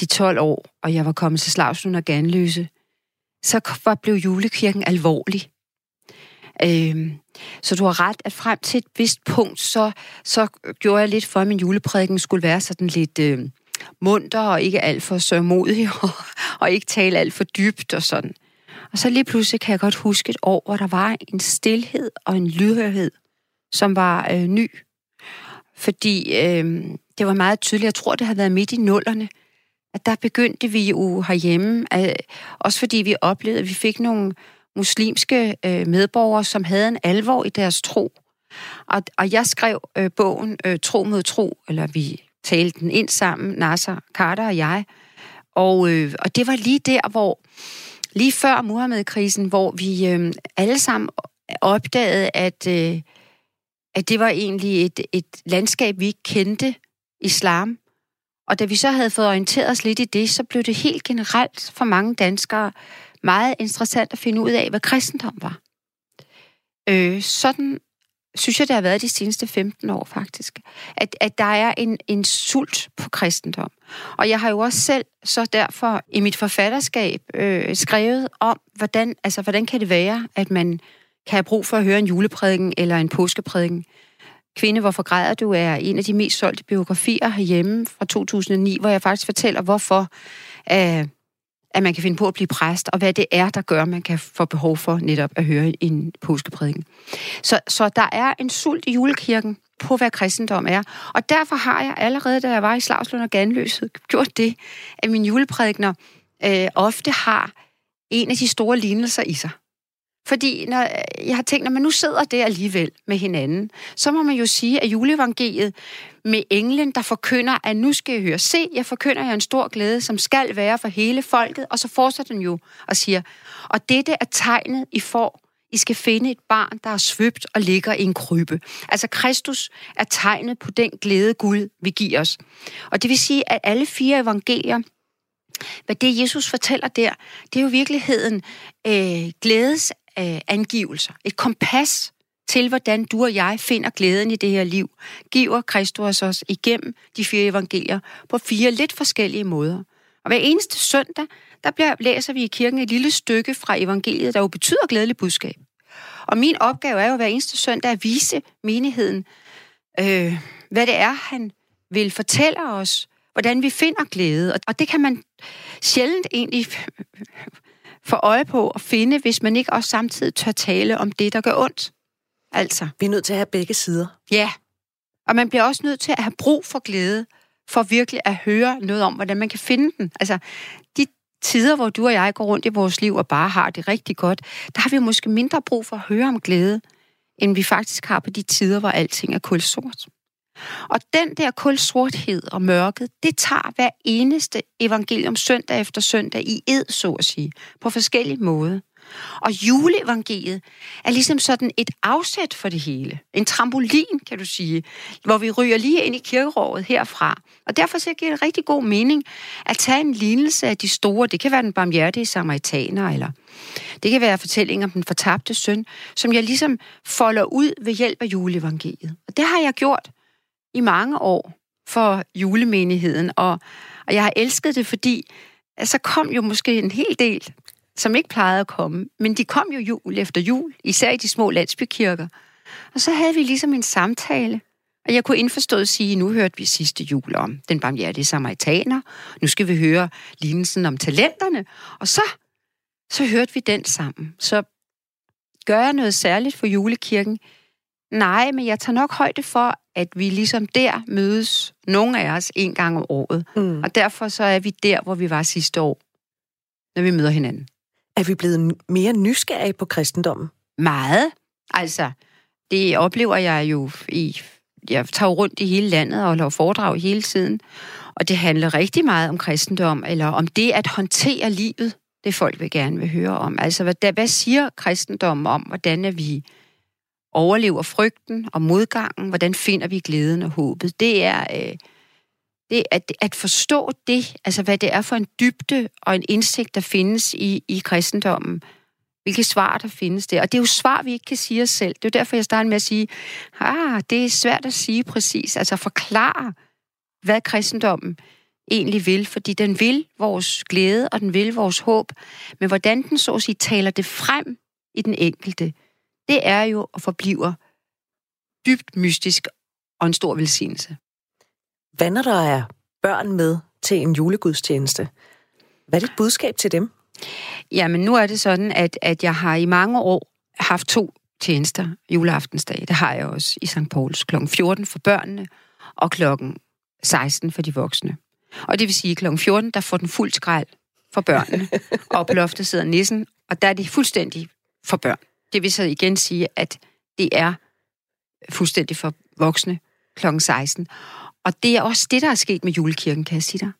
de 12 år, og jeg var kommet til Slavslund og Ganløse, så var, blev julekirken alvorlig. Øhm, så du har ret, at frem til et vist punkt, så, så gjorde jeg lidt for, at min juleprædiken skulle være sådan lidt øh, munter og ikke alt for sørmodig og, og ikke tale alt for dybt og sådan. Og så lige pludselig kan jeg godt huske et år, hvor der var en stillhed og en lydhørhed, som var øh, ny. Fordi øh, det var meget tydeligt, jeg tror, det havde været midt i nullerne, at der begyndte vi jo herhjemme, øh, også fordi vi oplevede, at vi fik nogle muslimske øh, medborgere, som havde en alvor i deres tro. Og, og jeg skrev øh, bogen øh, Tro mod tro, eller vi talte den ind sammen, Nasser Carter og jeg. Og, øh, og det var lige der, hvor, lige før Muhammed-krisen, hvor vi øh, alle sammen opdagede, at, øh, at det var egentlig et, et landskab, vi ikke kendte, islam. Og da vi så havde fået orienteret os lidt i det, så blev det helt generelt for mange danskere meget interessant at finde ud af, hvad kristendom var. Øh, sådan synes jeg, det har været de seneste 15 år faktisk. At, at der er en, en sult på kristendom. Og jeg har jo også selv så derfor i mit forfatterskab øh, skrevet om, hvordan, altså, hvordan kan det være, at man kan have brug for at høre en juleprædiken eller en påskeprædiken, Kvinde, hvorfor græder du, er en af de mest solgte biografier herhjemme fra 2009, hvor jeg faktisk fortæller, hvorfor uh, at man kan finde på at blive præst, og hvad det er, der gør, at man kan få behov for netop at høre en påskeprædiken. Så, så der er en sult i julekirken på, hvad kristendom er. Og derfor har jeg allerede, da jeg var i Slagslund og Ganløset, gjort det, at mine juleprædikner øh, ofte har en af de store lignelser i sig. Fordi når jeg har tænkt, når man nu sidder der alligevel med hinanden, så må man jo sige, at juleevangeliet med englen, der forkynder, at nu skal jeg høre, se, jeg forkynder jer en stor glæde, som skal være for hele folket, og så fortsætter den jo og siger, og dette er tegnet, I får, I skal finde et barn, der er svøbt og ligger i en krybbe. Altså Kristus er tegnet på den glæde Gud vil give os. Og det vil sige, at alle fire evangelier hvad det, Jesus fortæller der, det er jo virkeligheden øh, glædes øh, angivelser. Et kompas til, hvordan du og jeg finder glæden i det her liv, giver Kristus os igennem de fire evangelier på fire lidt forskellige måder. Og hver eneste søndag, der bliver, læser vi i kirken et lille stykke fra evangeliet, der jo betyder glædelig budskab. Og min opgave er jo hver eneste søndag at vise menigheden, øh, hvad det er, han vil fortælle os, hvordan vi finder glæde. Og det kan man sjældent egentlig få øje på og finde, hvis man ikke også samtidig tør tale om det, der gør ondt. Altså. Vi er nødt til at have begge sider. Ja. Og man bliver også nødt til at have brug for glæde, for virkelig at høre noget om, hvordan man kan finde den. Altså, de tider, hvor du og jeg går rundt i vores liv og bare har det rigtig godt, der har vi måske mindre brug for at høre om glæde, end vi faktisk har på de tider, hvor alting er kulsort. Og den der kulsorthed og mørket, det tager hver eneste evangelium søndag efter søndag i ed, så at sige, på forskellige måder. Og juleevangeliet er ligesom sådan et afsæt for det hele. En trampolin, kan du sige, hvor vi ryger lige ind i kirkeråret herfra. Og derfor så giver det rigtig god mening at tage en lignelse af de store. Det kan være den barmhjertige samaritaner, eller det kan være fortællingen om den fortabte søn, som jeg ligesom folder ud ved hjælp af juleevangeliet. Og det har jeg gjort i mange år for julemenigheden, og, og jeg har elsket det, fordi så kom jo måske en hel del som ikke plejede at komme. Men de kom jo jul efter jul, især i de små landsbykirker. Og så havde vi ligesom en samtale, og jeg kunne indforstået sige, nu hørte vi sidste jul om den barmhjertige samaritaner, nu skal vi høre lignelsen om talenterne, og så, så hørte vi den sammen. Så gør jeg noget særligt for julekirken? Nej, men jeg tager nok højde for, at vi ligesom der mødes, nogle af os, en gang om året. Mm. Og derfor så er vi der, hvor vi var sidste år, når vi møder hinanden. Er vi blevet mere nysgerrige på kristendommen? Meget. Altså, det oplever jeg jo i... Jeg tager rundt i hele landet og laver foredrag hele tiden. Og det handler rigtig meget om kristendom, eller om det at håndtere livet. Det folk vil gerne vil høre om. Altså, hvad, hvad siger kristendommen om, hvordan er vi overlever frygten og modgangen? Hvordan finder vi glæden og håbet? Det er... Øh, det at, at forstå det, altså hvad det er for en dybde og en indsigt, der findes i, i kristendommen. Hvilke svar, der findes der. Og det er jo svar, vi ikke kan sige os selv. Det er jo derfor, jeg starter med at sige, ah, det er svært at sige præcis, altså forklare, hvad kristendommen egentlig vil, fordi den vil vores glæde, og den vil vores håb. Men hvordan den så at sige taler det frem i den enkelte, det er jo og forbliver dybt mystisk og en stor velsignelse. Hvad når der er børn med til en julegudstjeneste? Hvad er dit budskab til dem? Jamen, nu er det sådan, at, at jeg har i mange år haft to tjenester juleaftensdag. Det har jeg også i St. Pauls kl. 14 for børnene og kl. 16 for de voksne. Og det vil sige, at kl. 14, der får den fuld skrald for børnene, og på loftet sidder nissen, og der er det fuldstændig for børn. Det vil så igen sige, at det er fuldstændig for voksne kl. 16. Og det er også det, der er sket med julekirken, kan jeg sige dig.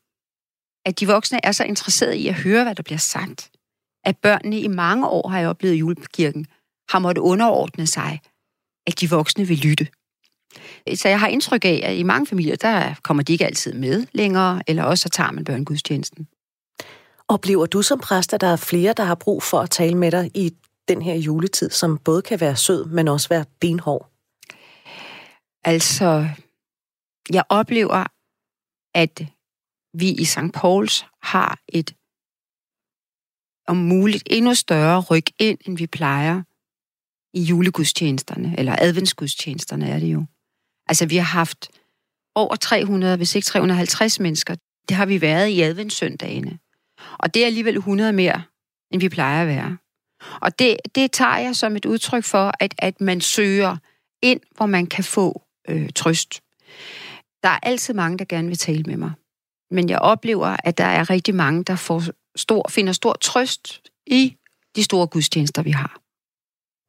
At de voksne er så interesserede i at høre, hvad der bliver sagt. At børnene i mange år, har jeg oplevet i julekirken, har måttet underordne sig, at de voksne vil lytte. Så jeg har indtryk af, at i mange familier, der kommer de ikke altid med længere, eller også så tager man børnegudstjenesten. Oplever du som præst, at der er flere, der har brug for at tale med dig i den her juletid, som både kan være sød, men også være benhård? Altså, jeg oplever, at vi i St. Pauls har et om muligt endnu større ryg ind, end vi plejer i julegudstjenesterne, eller adventsgudstjenesterne er det jo. Altså, vi har haft over 300, hvis ikke 350 mennesker. Det har vi været i adventssøndagene. Og det er alligevel 100 mere, end vi plejer at være. Og det, det tager jeg som et udtryk for, at, at man søger ind, hvor man kan få øh, trøst. Der er altid mange, der gerne vil tale med mig. Men jeg oplever, at der er rigtig mange, der får stor, finder stor trøst i de store gudstjenester, vi har.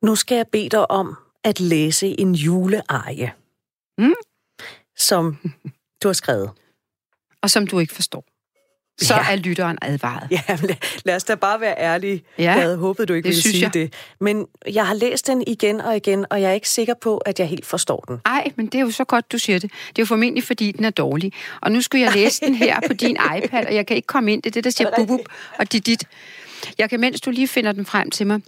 Nu skal jeg bede dig om at læse en juleeje, mm? som du har skrevet. Og som du ikke forstår så ja. er lytteren advaret. Ja, lad os da bare være ærlige. Ja, jeg havde håbet, du ikke ville sige jeg. det. Men jeg har læst den igen og igen, og jeg er ikke sikker på, at jeg helt forstår den. Nej, men det er jo så godt, du siger det. Det er jo formentlig, fordi den er dårlig. Og nu skulle jeg læse den her på din iPad, og jeg kan ikke komme ind. Det er det, der siger bub og dit, dit. Jeg kan, mens du lige finder den frem til mig,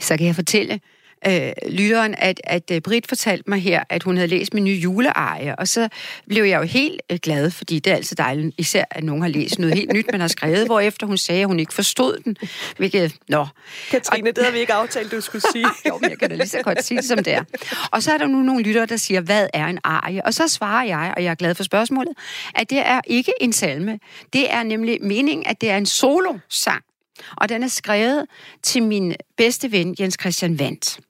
så kan jeg fortælle, øh, lytteren, at, at uh, Britt fortalte mig her, at hun havde læst min nye juleeje, og så blev jeg jo helt uh, glad, fordi det er altid dejligt, især at nogen har læst noget helt nyt, man har skrevet, hvor efter hun sagde, at hun ikke forstod den, hvilket, nå. Katrine, og, det har vi ikke aftalt, du skulle sige. jo, men jeg kan da lige så godt sige det, som det er. Og så er der nu nogle lyttere, der siger, hvad er en arie? Og så svarer jeg, og jeg er glad for spørgsmålet, at det er ikke en salme. Det er nemlig meningen, at det er en solo-sang. Og den er skrevet til min bedste ven, Jens Christian Vandt.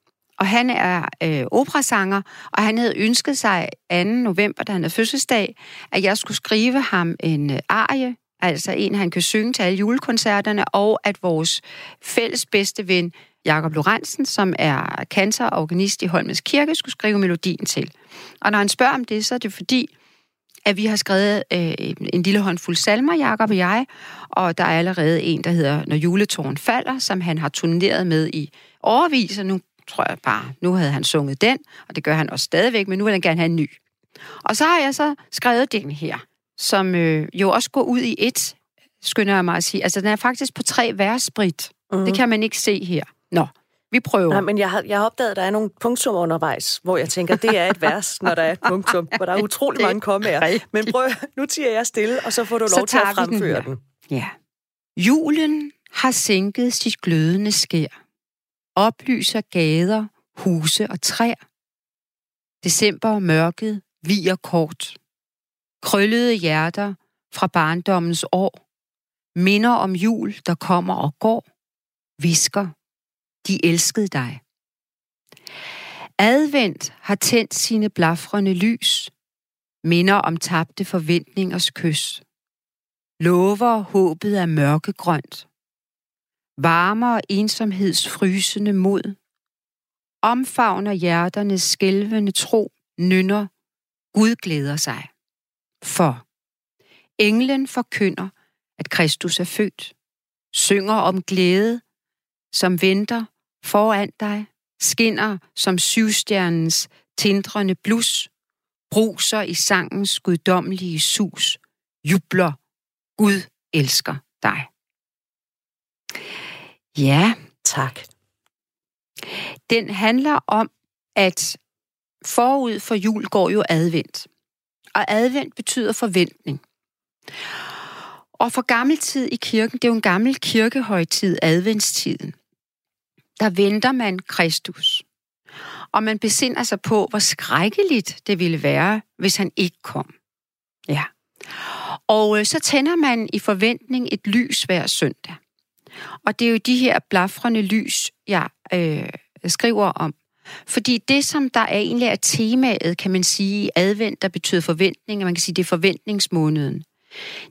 Og han er øh, operasanger, og han havde ønsket sig 2. november, da han havde fødselsdag, at jeg skulle skrive ham en øh, arie, altså en, han kan synge til alle julekoncerterne, og at vores fælles bedste ven, Jakob Lorentzen, som er kantor og organist i Holmens Kirke, skulle skrive melodien til. Og når han spørger om det, så er det fordi, at vi har skrevet øh, en lille håndfuld salmer, Jakob og jeg, og der er allerede en, der hedder Når juletårn falder, som han har turneret med i overvis, og nu tror jeg bare, nu havde han sunget den, og det gør han også stadigvæk, men nu vil han gerne have en ny. Og så har jeg så skrevet den her, som øh, jo også går ud i et, skynder jeg mig at sige. Altså, den er faktisk på tre verssprit. Mm. Det kan man ikke se her. Nå, vi prøver. Nej, men jeg har, jeg har opdaget, at der er nogle punktum undervejs, hvor jeg tænker, det er et vers, når der er et punktum, hvor der er utrolig mange kommaer. Men prøv, nu tiger jeg stille, og så får du så lov til at fremføre den. den. Ja. Julen har sænket sit glødende skær. Oplyser gader, huse og træer. December mørket viger kort. Krøllede hjerter fra barndommens år. Minder om jul, der kommer og går. Visker de elskede dig. Advent har tændt sine blafrende lys, minder om tabte forventningers kys. Lover håbet er mørkegrønt. Varmer ensomheds frysende mod. Omfavner hjerternes skælvende tro, nynner, Gud glæder sig. For englen forkynder, at Kristus er født, synger om glæde, som venter foran dig, skinner som syvstjernens tindrende blus, bruser i sangens guddommelige sus, jubler, Gud elsker dig. Ja. Tak. Den handler om, at forud for jul går jo advent. Og advent betyder forventning. Og for gammel tid i kirken, det er jo en gammel kirkehøjtid, adventstiden der venter man Kristus. Og man besinder sig på, hvor skrækkeligt det ville være, hvis han ikke kom. Ja. Og øh, så tænder man i forventning et lys hver søndag. Og det er jo de her blafrende lys, jeg øh, skriver om. Fordi det, som der er egentlig er temaet, kan man sige, advent, der betyder forventning, og man kan sige, det er forventningsmåneden,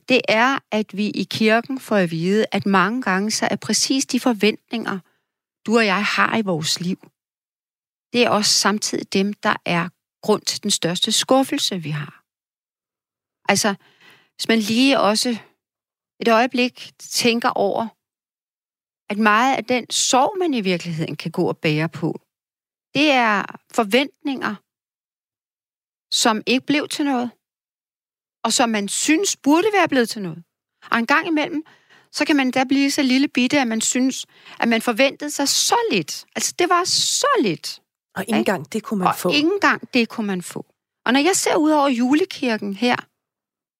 det er, at vi i kirken får at vide, at mange gange så er præcis de forventninger, du og jeg har i vores liv, det er også samtidig dem, der er grund til den største skuffelse, vi har. Altså, hvis man lige også et øjeblik tænker over, at meget af den sorg, man i virkeligheden kan gå og bære på, det er forventninger, som ikke blev til noget, og som man synes burde være blevet til noget. Og en gang imellem, så kan man da blive så lille bitte, at man synes, at man forventede sig så lidt. Altså, det var så lidt. Og ikke engang det kunne man og få. Og ikke engang det kunne man få. Og når jeg ser ud over julekirken her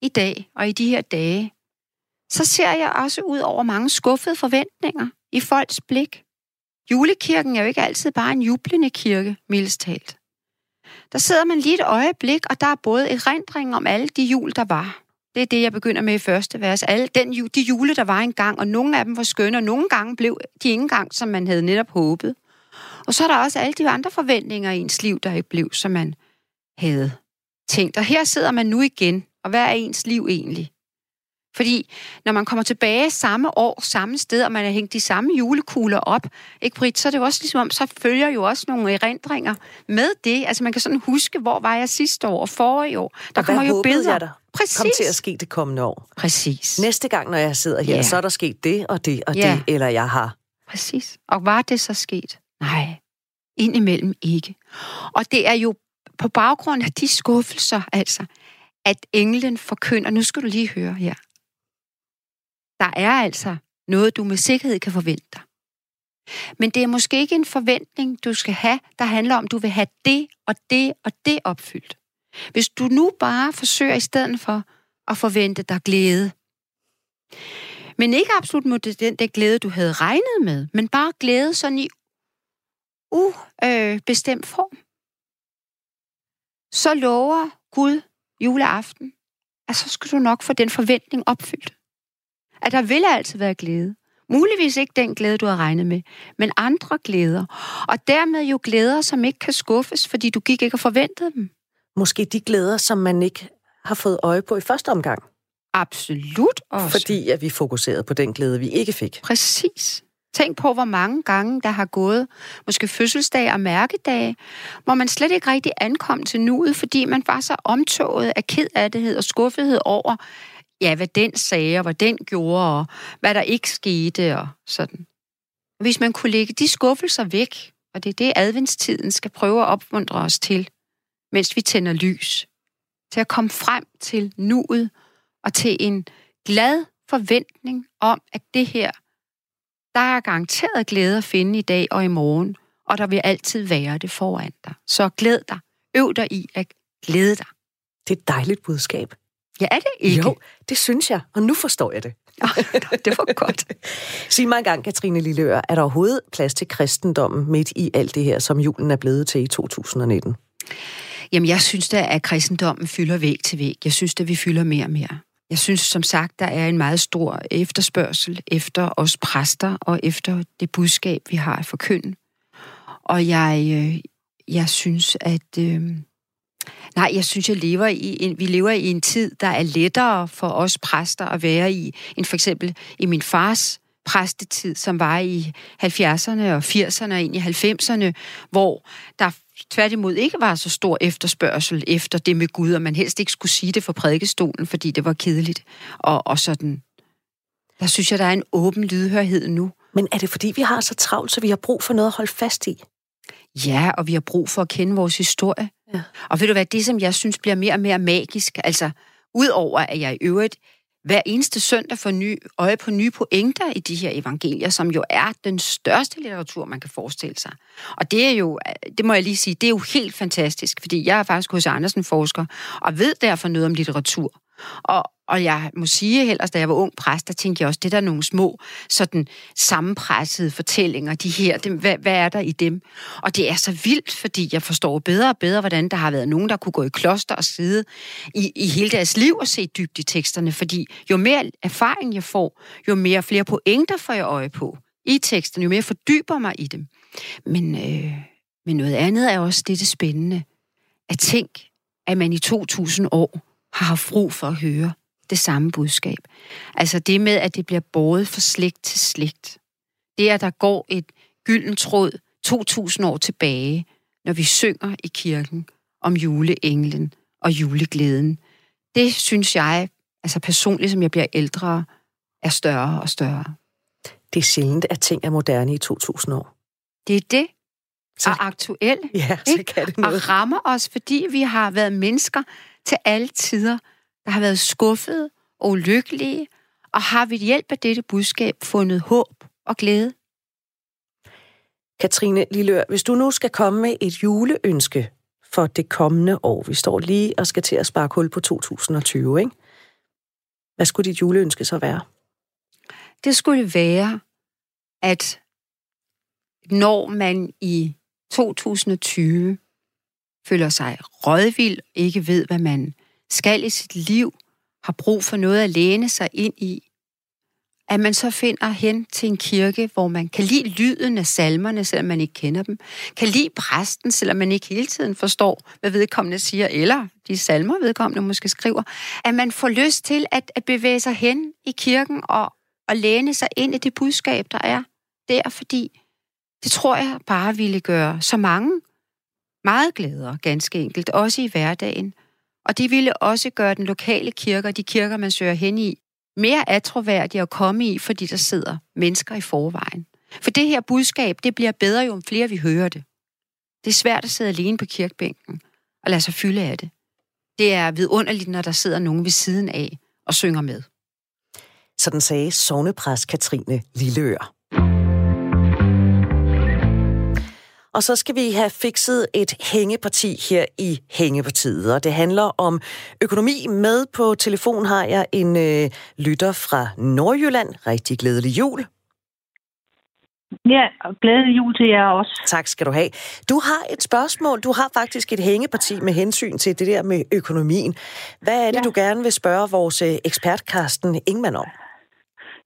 i dag og i de her dage, så ser jeg også ud over mange skuffede forventninger i folks blik. Julekirken er jo ikke altid bare en jublende kirke, mildest talt. Der sidder man lige et øjeblik, og der er både erindring om alle de jul, der var. Det er det, jeg begynder med i første vers. Alle den, de jule, der var engang, og nogle af dem var skønne, og nogle gange blev de ikke engang, som man havde netop håbet. Og så er der også alle de andre forventninger i ens liv, der ikke blev, som man havde tænkt. Og her sidder man nu igen, og hvad er ens liv egentlig? Fordi når man kommer tilbage samme år, samme sted, og man har hængt de samme julekugler op, ikke Britt, så er det jo også ligesom om, så følger jo også nogle erindringer med det. Altså man kan sådan huske, hvor var jeg sidste år og forrige år. Der og kommer jo billeder. Jeg der Præcis. kom til at ske det kommende år? Præcis. Næste gang, når jeg sidder her, ja. så er der sket det og det og ja. det, eller jeg har. Præcis. Og var det så sket? Nej, indimellem ikke. Og det er jo på baggrund af de skuffelser, altså, at englen forkynder, nu skal du lige høre her, der er altså noget, du med sikkerhed kan forvente dig. Men det er måske ikke en forventning, du skal have, der handler om, at du vil have det og det og det opfyldt. Hvis du nu bare forsøger i stedet for at forvente dig glæde, men ikke absolut mod den der glæde, du havde regnet med, men bare glæde sådan i ubestemt øh, form, så lover Gud juleaften, at så skal du nok få den forventning opfyldt at der vil altid være glæde. Muligvis ikke den glæde, du har regnet med, men andre glæder. Og dermed jo glæder, som ikke kan skuffes, fordi du gik ikke og forventede dem. Måske de glæder, som man ikke har fået øje på i første omgang. Absolut også. Fordi at vi fokuserede på den glæde, vi ikke fik. Præcis. Tænk på, hvor mange gange der har gået måske fødselsdag og mærkedage, hvor man slet ikke rigtig ankom til nuet, fordi man var så omtoget af kedattighed og skuffethed over, ja, hvad den sagde, og hvad den gjorde, og hvad der ikke skete, og sådan. Hvis man kunne lægge de skuffelser væk, og det er det, adventstiden skal prøve at opmuntre os til, mens vi tænder lys, til at komme frem til nuet, og til en glad forventning om, at det her, der er garanteret glæde at finde i dag og i morgen, og der vil altid være det foran dig. Så glæd dig. Øv dig i at glæde dig. Det er et dejligt budskab. Ja, er det ikke? Jo, det synes jeg, og nu forstår jeg det. det var godt. Sig mig engang, Katrine Lilleør, er der overhovedet plads til kristendommen midt i alt det her, som julen er blevet til i 2019? Jamen, jeg synes da, at kristendommen fylder væg til væg. Jeg synes, at vi fylder mere og mere. Jeg synes som sagt, der er en meget stor efterspørgsel efter os præster og efter det budskab, vi har at forkynde. Og jeg, øh, jeg synes, at... Øh, nej, jeg synes, jeg lever i en, vi lever i en tid, der er lettere for os præster at være i, end for eksempel i min fars præstetid, som var i 70'erne og 80'erne og ind i 90'erne, hvor der tværtimod ikke var så stor efterspørgsel efter det med Gud, og man helst ikke skulle sige det for prædikestolen, fordi det var kedeligt. Og, og sådan. Der synes jeg, der er en åben lydhørhed nu. Men er det fordi, vi har så travlt, så vi har brug for noget at holde fast i? Ja, og vi har brug for at kende vores historie. Ja. Og ved du hvad, det som jeg synes bliver mere og mere magisk, altså udover at jeg i øvrigt hver eneste søndag får ny, øje på nye pointer i de her evangelier, som jo er den største litteratur, man kan forestille sig. Og det er jo, det må jeg lige sige, det er jo helt fantastisk, fordi jeg er faktisk hos Andersen forsker, og ved derfor noget om litteratur. Og, og jeg må sige, ellers da jeg var ung præst, der tænkte jeg også, det der er nogle små, sådan sammenpressede fortællinger, de her, dem, hvad, hvad er der i dem? Og det er så vildt, fordi jeg forstår bedre og bedre, hvordan der har været nogen, der kunne gå i kloster og sidde i, i hele deres liv og se dybt i teksterne, fordi jo mere erfaring jeg får, jo mere flere pointer får jeg øje på i teksterne, jo mere fordyber mig i dem. Men, øh, men noget andet er også det, det spændende. At tænk, at man i 2000 år har haft brug for at høre det samme budskab. Altså det med, at det bliver båret fra slægt til slægt. Det, at der går et gylden tråd 2000 år tilbage, når vi synger i kirken om juleenglen og juleglæden. Det synes jeg, altså personligt, som jeg bliver ældre, er større og større. Det er sjældent, at ting er moderne i 2000 år. Det er det. Så, og aktuelle. Ja, så ikke? kan det noget. Og rammer os, fordi vi har været mennesker til alle tider, der har været skuffede og ulykkelige, og har ved hjælp af dette budskab fundet håb og glæde. Katrine Lillør, hvis du nu skal komme med et juleønske for det kommende år, vi står lige og skal til at spare kul på 2020, ikke? Hvad skulle dit juleønske så være? Det skulle være, at når man i 2020 føler sig rådvild, ikke ved, hvad man skal i sit liv, har brug for noget at læne sig ind i, at man så finder hen til en kirke, hvor man kan lide lyden af salmerne, selvom man ikke kender dem, kan lide præsten, selvom man ikke hele tiden forstår, hvad vedkommende siger, eller de salmer, vedkommende måske skriver, at man får lyst til at, at bevæge sig hen i kirken og, og læne sig ind i det budskab, der er der, fordi det tror jeg bare ville gøre så mange meget glæder, ganske enkelt, også i hverdagen. Og det ville også gøre den lokale kirke og de kirker, man søger hen i, mere attroværdige at komme i, fordi der sidder mennesker i forvejen. For det her budskab, det bliver bedre jo, om flere vi hører det. Det er svært at sidde alene på kirkebænken og lade sig fylde af det. Det er vidunderligt, når der sidder nogen ved siden af og synger med. Sådan sagde sovnepræst Katrine Lilleør. Og så skal vi have fikset et hængeparti her i Hængepartiet, og det handler om økonomi. Med på telefon har jeg en øh, lytter fra Nordjylland. Rigtig glædelig jul. Ja, og glædelig jul til jer også. Tak skal du have. Du har et spørgsmål. Du har faktisk et hængeparti med hensyn til det der med økonomien. Hvad er det, ja. du gerne vil spørge vores øh, ekspert Karsten Ingman om?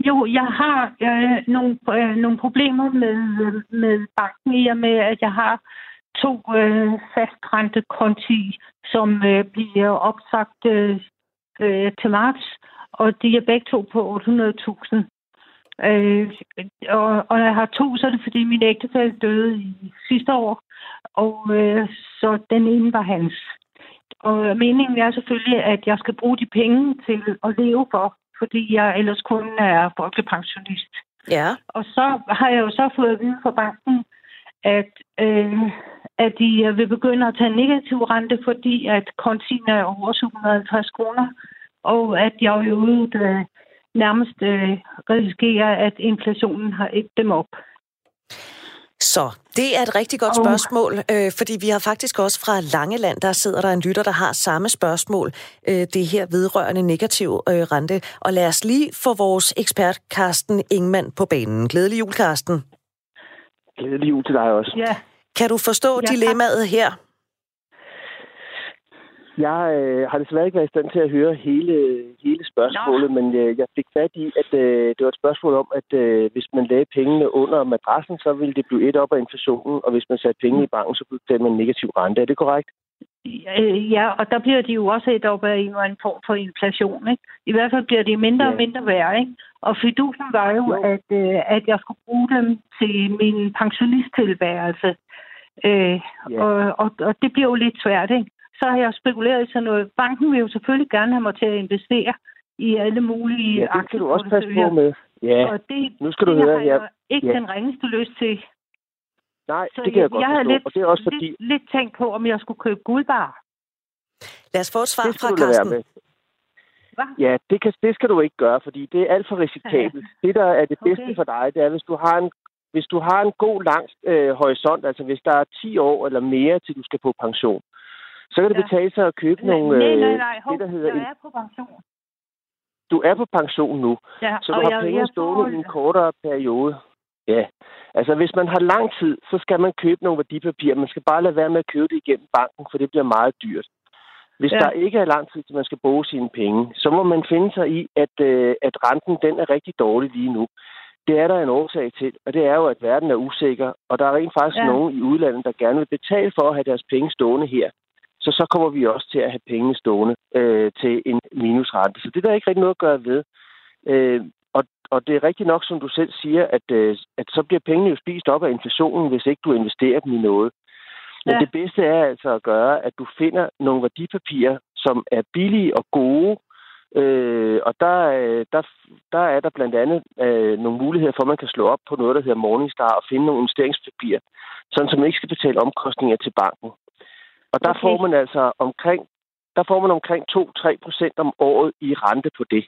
Jo, jeg har øh, nogle, øh, nogle problemer med, med banken i og med, at jeg har to øh, fastrente konti, som øh, bliver opsagt øh, øh, til marts, og de er begge to på 800.000. Øh, og, og jeg har to, så er det fordi min ægtefælle døde i sidste år, og øh, så den ene var hans. Og meningen er selvfølgelig, at jeg skal bruge de penge til at leve for, fordi jeg ellers kun er folkepensionist. Ja. Og så har jeg jo så fået at vide fra banken, at, øh, at de vil begynde at tage negativ rente, fordi at kontien er over 750 kroner, og at jeg jo øh, nærmest øh, risikerer, at inflationen har et dem op. Så det er et rigtig godt spørgsmål, øh, fordi vi har faktisk også fra Langeland, der sidder der en lytter, der har samme spørgsmål, øh, det her vedrørende negativ øh, rente. Og lad os lige få vores ekspert, Karsten Ingman, på banen. Glædelig jul, Karsten. Glædelig jul til dig også. Ja. Kan du forstå Ja, dilemmaet her? Jeg øh, har desværre ikke været i stand til at høre hele, hele spørgsmålet, Nå. men øh, jeg fik fat i, at øh, det var et spørgsmål om, at øh, hvis man lagde pengene under madrassen, så ville det blive et op af inflationen, og hvis man satte penge i banken, så ville man en negativ rente. Er det korrekt? Øh, Ja, og der bliver de jo også et op af en eller anden form for inflation. Ikke? I hvert fald bliver de mindre Ja. og mindre værd. Ikke? Og fidusen var jo, Jo. at, øh, at jeg skulle bruge dem til min pensionisttilværelse. Øh, Ja. og, og, og det bliver jo lidt svært. Ikke? Så har jeg spekuleret i sådan noget. Banken vil jo selvfølgelig gerne have mig til at investere i alle mulige Ja, det skal du også passe på med. Ja, Og det, nu skal du det høre. har Ja, jeg ikke ja. den ringeste lyst til. nej, Så det kan jeg, godt jeg forstå. lidt, og det er også fordi, lidt, lidt tænkt på, om jeg skulle købe guldbar. Lad os få et svar fra med. Hvad? Ja, det, kan, det skal du ikke gøre, fordi det er alt for risikabelt. Det, der er det bedste Okay. for dig, det er, hvis du har en, hvis du har en god lang øh, horisont, altså hvis der er 10 år eller mere, til du skal på pension, så kan det Ja. betale sig at købe Nej, nogle... nej, øh, nej, nej. Hov, det, der hedder jeg en, er på pension. du er på pension nu, Ja, så du har jeg, penge jeg stående i en kortere periode. Ja, altså hvis man har lang tid, så skal man købe nogle værdipapirer. Man skal bare lade være med at købe det igennem banken, for det bliver meget dyrt. Hvis Ja. der ikke er lang tid, til man skal bruge sine penge, så må man finde sig i, at, øh, at renten den er rigtig dårlig lige nu. Det er der en årsag til, og det er jo, at verden er usikker, og der er rent faktisk ja. nogen i udlandet, der gerne vil betale for at have deres penge stående her. Så så kommer vi også til at have pengene stående øh, til en minusrente. Så det er der ikke rigtig noget at gøre ved. Øh, og, og det er rigtigt nok, som du selv siger, at, øh, at så bliver pengene jo spist op af inflationen, hvis ikke du investerer dem i noget. Men Ja. ja. det bedste er altså at gøre, at du finder nogle værdipapirer, som er billige og gode. Øh, og der, øh, der, der er der blandt andet øh, nogle muligheder for, at man kan slå op på noget, der hedder Morningstar og finde nogle investeringspapirer, sådan som man ikke skal betale omkostninger til banken. Og der Okay. får man altså omkring der får man omkring 2-3 procent om året i rente på det.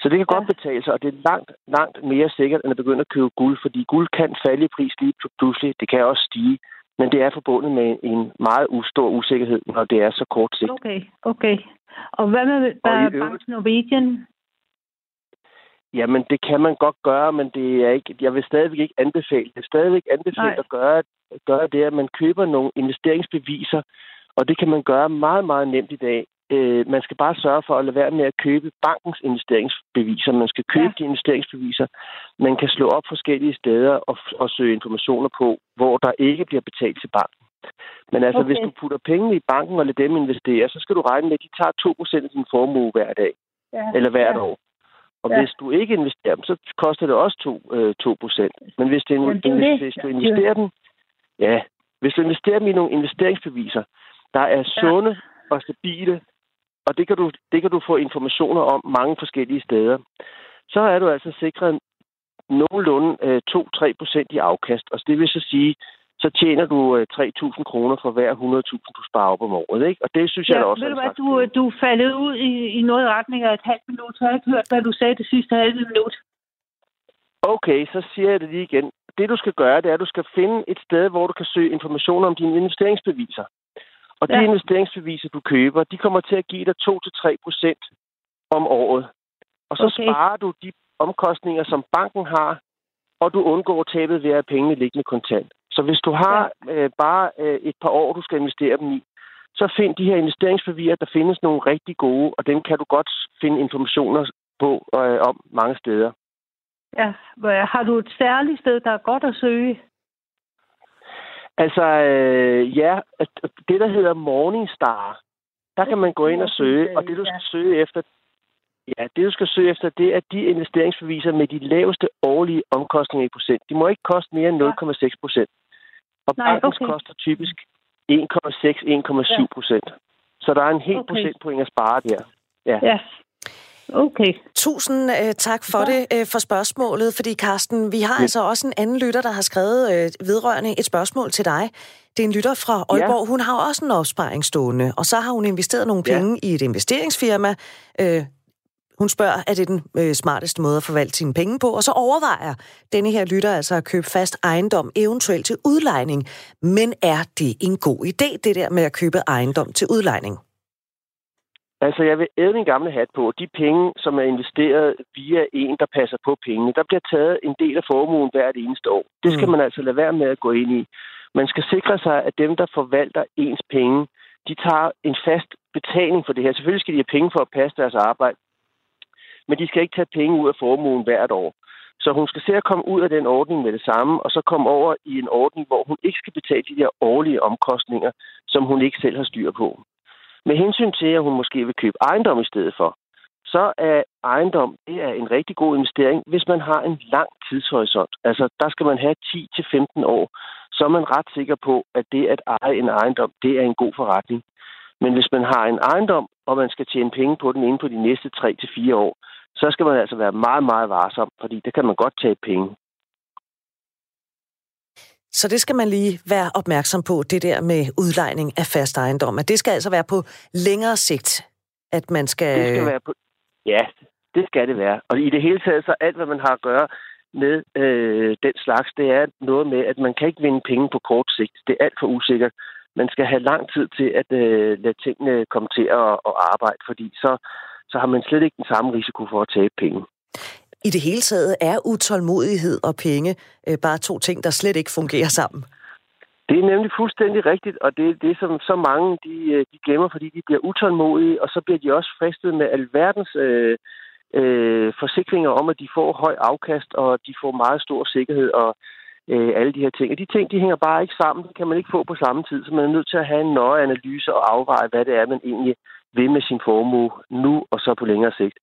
Så det kan Ja. godt betale sig, og det er langt, langt mere sikkert, end at begynde at købe guld, fordi guld kan falde i pris lige pludselig. Det kan også stige, men det er forbundet med en meget ustor usikkerhed, når det er så kort sigt. Okay, okay. Og hvad med Og Bank Norwegian? Jamen, det kan man godt gøre, men det er ikke, jeg vil stadigvæk ikke anbefale. Vil stadigvæk anbefale Nej. at gøre, gøre det, at man køber nogle investeringsbeviser, og det kan man gøre meget, meget nemt i dag. Øh, man skal bare sørge for at lade være med at købe bankens investeringsbeviser. Man skal købe Ja. ja. de investeringsbeviser. Man kan slå op forskellige steder og, og søge informationer på, hvor der ikke bliver betalt til banken. Men altså, Okay. hvis du putter pengene i banken og lader dem investere, så skal du regne med, at de tager 2% af din formue hver dag, Ja. eller hvert ja. år. Og Ja. ja. hvis du ikke investerer dem, så koster det også 2, øh, 2%. Men hvis, det, Jamen, det hvis, hvis du Ja. investerer dem, ja, hvis du investerer dem i nogle investeringsbeviser, der er sunde og stabile, og det kan, du, det kan du få informationer om mange forskellige steder, så er du altså sikret nogenlunde øh, 2-3 procent i afkast. Og det vil så sige, så tjener du øh, 3.000 kroner for hver 100.000, du sparer op om året. Ikke? Og det synes jeg Ja, da også ved er hvad, du, du faldet ud i, i noget retning af et halvt minut. Jeg har ikke hørt, hvad du sagde det sidste halve minut. Okay, så siger jeg det lige igen. Det du skal gøre, det er, at du skal finde et sted, hvor du kan søge information om dine investeringsbeviser. Og de Ja. investeringsbeviser, du køber, de kommer til at give dig 2-3 procent om året. Og så okay. sparer du de omkostninger, som banken har, og du undgår tabet ved at have pengene liggende kontant. Så hvis du har ja. øh, bare øh, et par år, du skal investere dem i, så find de her investeringsbeviser. Der findes nogle rigtig gode, og dem kan du godt finde informationer på øh, om mange steder. Ja, har du et særligt sted, der er godt at søge? Altså, øh, ja, det der hedder Morningstar, der kan man gå ind og søge, og det du skal søge efter, ja, det du skal søge efter, det er de investeringsbeviser med de laveste årlige omkostninger i procent. De må ikke koste mere end 0,6 procent. Og Nej, bankens okay. koster typisk 1,6-1,7 procent. Ja. Så der er en hel okay. procentpoint at spare der. Ja. ja. Okay. Tusind uh, tak for ja. det, uh, for spørgsmålet, fordi Karsten, vi har ja. altså også en anden lytter, der har skrevet uh, vedrørende et spørgsmål til dig. Det er en lytter fra Aalborg. Ja. Hun har også en opsparing stående, og så har hun investeret nogle penge ja. i et investeringsfirma. Uh, hun spørger, er det den øh, smarteste måde at forvalte sine penge på? Og så overvejer denne her lytter altså at købe fast ejendom, eventuelt til udlejning. Men er det en god idé, det der med at købe ejendom til udlejning? Altså, jeg vil æde min gamle hat på. De penge, som er investeret via en, der passer på pengene, der bliver taget en del af formuen hvert eneste år. Det skal mm. man altså lade være med at gå ind i. Man skal sikre sig, at dem, der forvalter ens penge, de tager en fast betaling for det her. Selvfølgelig skal de have penge for at passe deres arbejde, men de skal ikke tage penge ud af formuen hvert år. Så hun skal se at komme ud af den ordning med det samme, og så komme over i en ordning, hvor hun ikke skal betale de der årlige omkostninger, som hun ikke selv har styr på. Med hensyn til, at hun måske vil købe ejendom i stedet for, så er ejendom det er en rigtig god investering, hvis man har en lang tidshorisont. Altså, der skal man have 10-15 år, så er man ret sikker på, at det at eje en ejendom, det er en god forretning. Men hvis man har en ejendom, og man skal tjene penge på den inden på de næste 3-4 år, så skal man altså være meget, meget varsom, fordi det kan man godt tage penge. Så det skal man lige være opmærksom på, det der med udlejning af fast ejendom. At det skal altså være på længere sigt, at man skal... Det skal være på... Ja, det skal det være. Og i det hele taget, så alt, hvad man har at gøre med øh, den slags, det er noget med, at man kan ikke vinde penge på kort sigt. Det er alt for usikkert. Man skal have lang tid til at øh, lade tingene komme til at, at arbejde, fordi så, så har man slet ikke den samme risiko for at tabe penge. I det hele taget er utålmodighed og penge øh, bare to ting, der slet ikke fungerer sammen. Det er nemlig fuldstændig rigtigt, og det er det, som så mange de, øh, de glemmer, fordi de bliver utålmodige, og så bliver de også fristet med alverdens øh, øh, forsikringer om, at de får høj afkast, og de får meget stor sikkerhed, og øh, alle de her ting. Og de ting, de hænger bare ikke sammen. Det kan man ikke få på samme tid, så man er nødt til at have en nøje analyse og afveje, hvad det er, man egentlig vil med sin formue nu og så på længere sigt.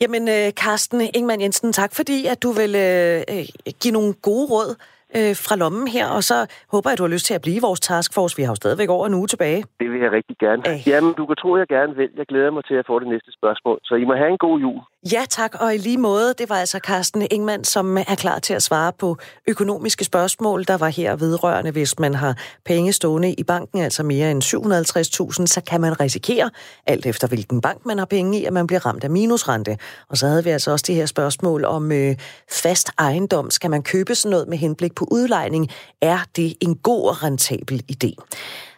Jamen, øh, Karsten Ingman Jensen, tak fordi, at du vil øh, øh give nogle gode råd øh, fra lommen her, og så håber jeg, at du har lyst til at blive i vores taskforce. Vi har jo stadigvæk over en uge tilbage. Det vil jeg rigtig gerne. Æh. Jamen, du kan tro, at jeg gerne vil. Jeg glæder mig til at få det næste spørgsmål. Så I må have en god jul. Ja, tak. Og i lige måde, det var altså Carsten Ingman, som er klar til at svare på økonomiske spørgsmål, der var her vedrørende, hvis man har penge stående i banken, altså mere end 750.000, så kan man risikere, alt efter hvilken bank man har penge i, at man bliver ramt af minusrente. Og så havde vi altså også det her spørgsmål om øh, fast ejendom. Skal man købe sådan noget med henblik på udlejning? Er det en god og rentabel idé?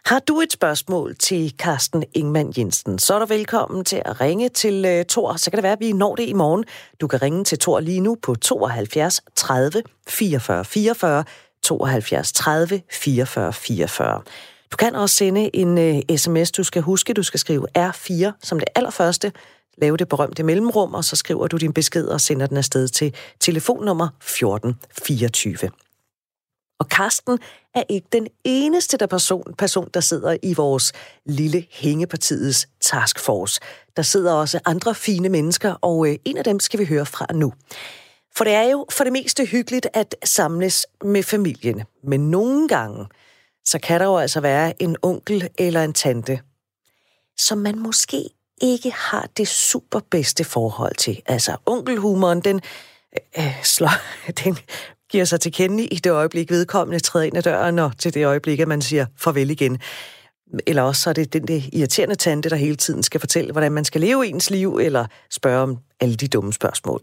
Har du et spørgsmål til Carsten Ingman Jensen, så er du velkommen til at ringe til øh, Tor. Så kan det være, at vi når det i morgen. Du kan ringe til Tor lige nu på 72 30 44 44, 72 30 44 44. Du kan også sende en øh, uh, sms. Du skal huske, du skal skrive R4 som det allerførste. Lave det berømte mellemrum, og så skriver du din besked og sender den afsted til telefonnummer 1424. Og Karsten er ikke den eneste der person, person, der sidder i vores lille hængepartiets taskforce. Der sidder også andre fine mennesker, og øh, en af dem skal vi høre fra nu. For det er jo for det meste hyggeligt at samles med familien. Men nogle gange, så kan der jo altså være en onkel eller en tante, som man måske ikke har det super bedste forhold til. Altså onkelhumoren, den øh, øh slår, den giver sig til kende i det øjeblik, vedkommende træder ind ad døren, og til det øjeblik, at man siger farvel igen. Eller også så er det den der irriterende tante, der hele tiden skal fortælle, hvordan man skal leve ens liv, eller spørge om alle de dumme spørgsmål.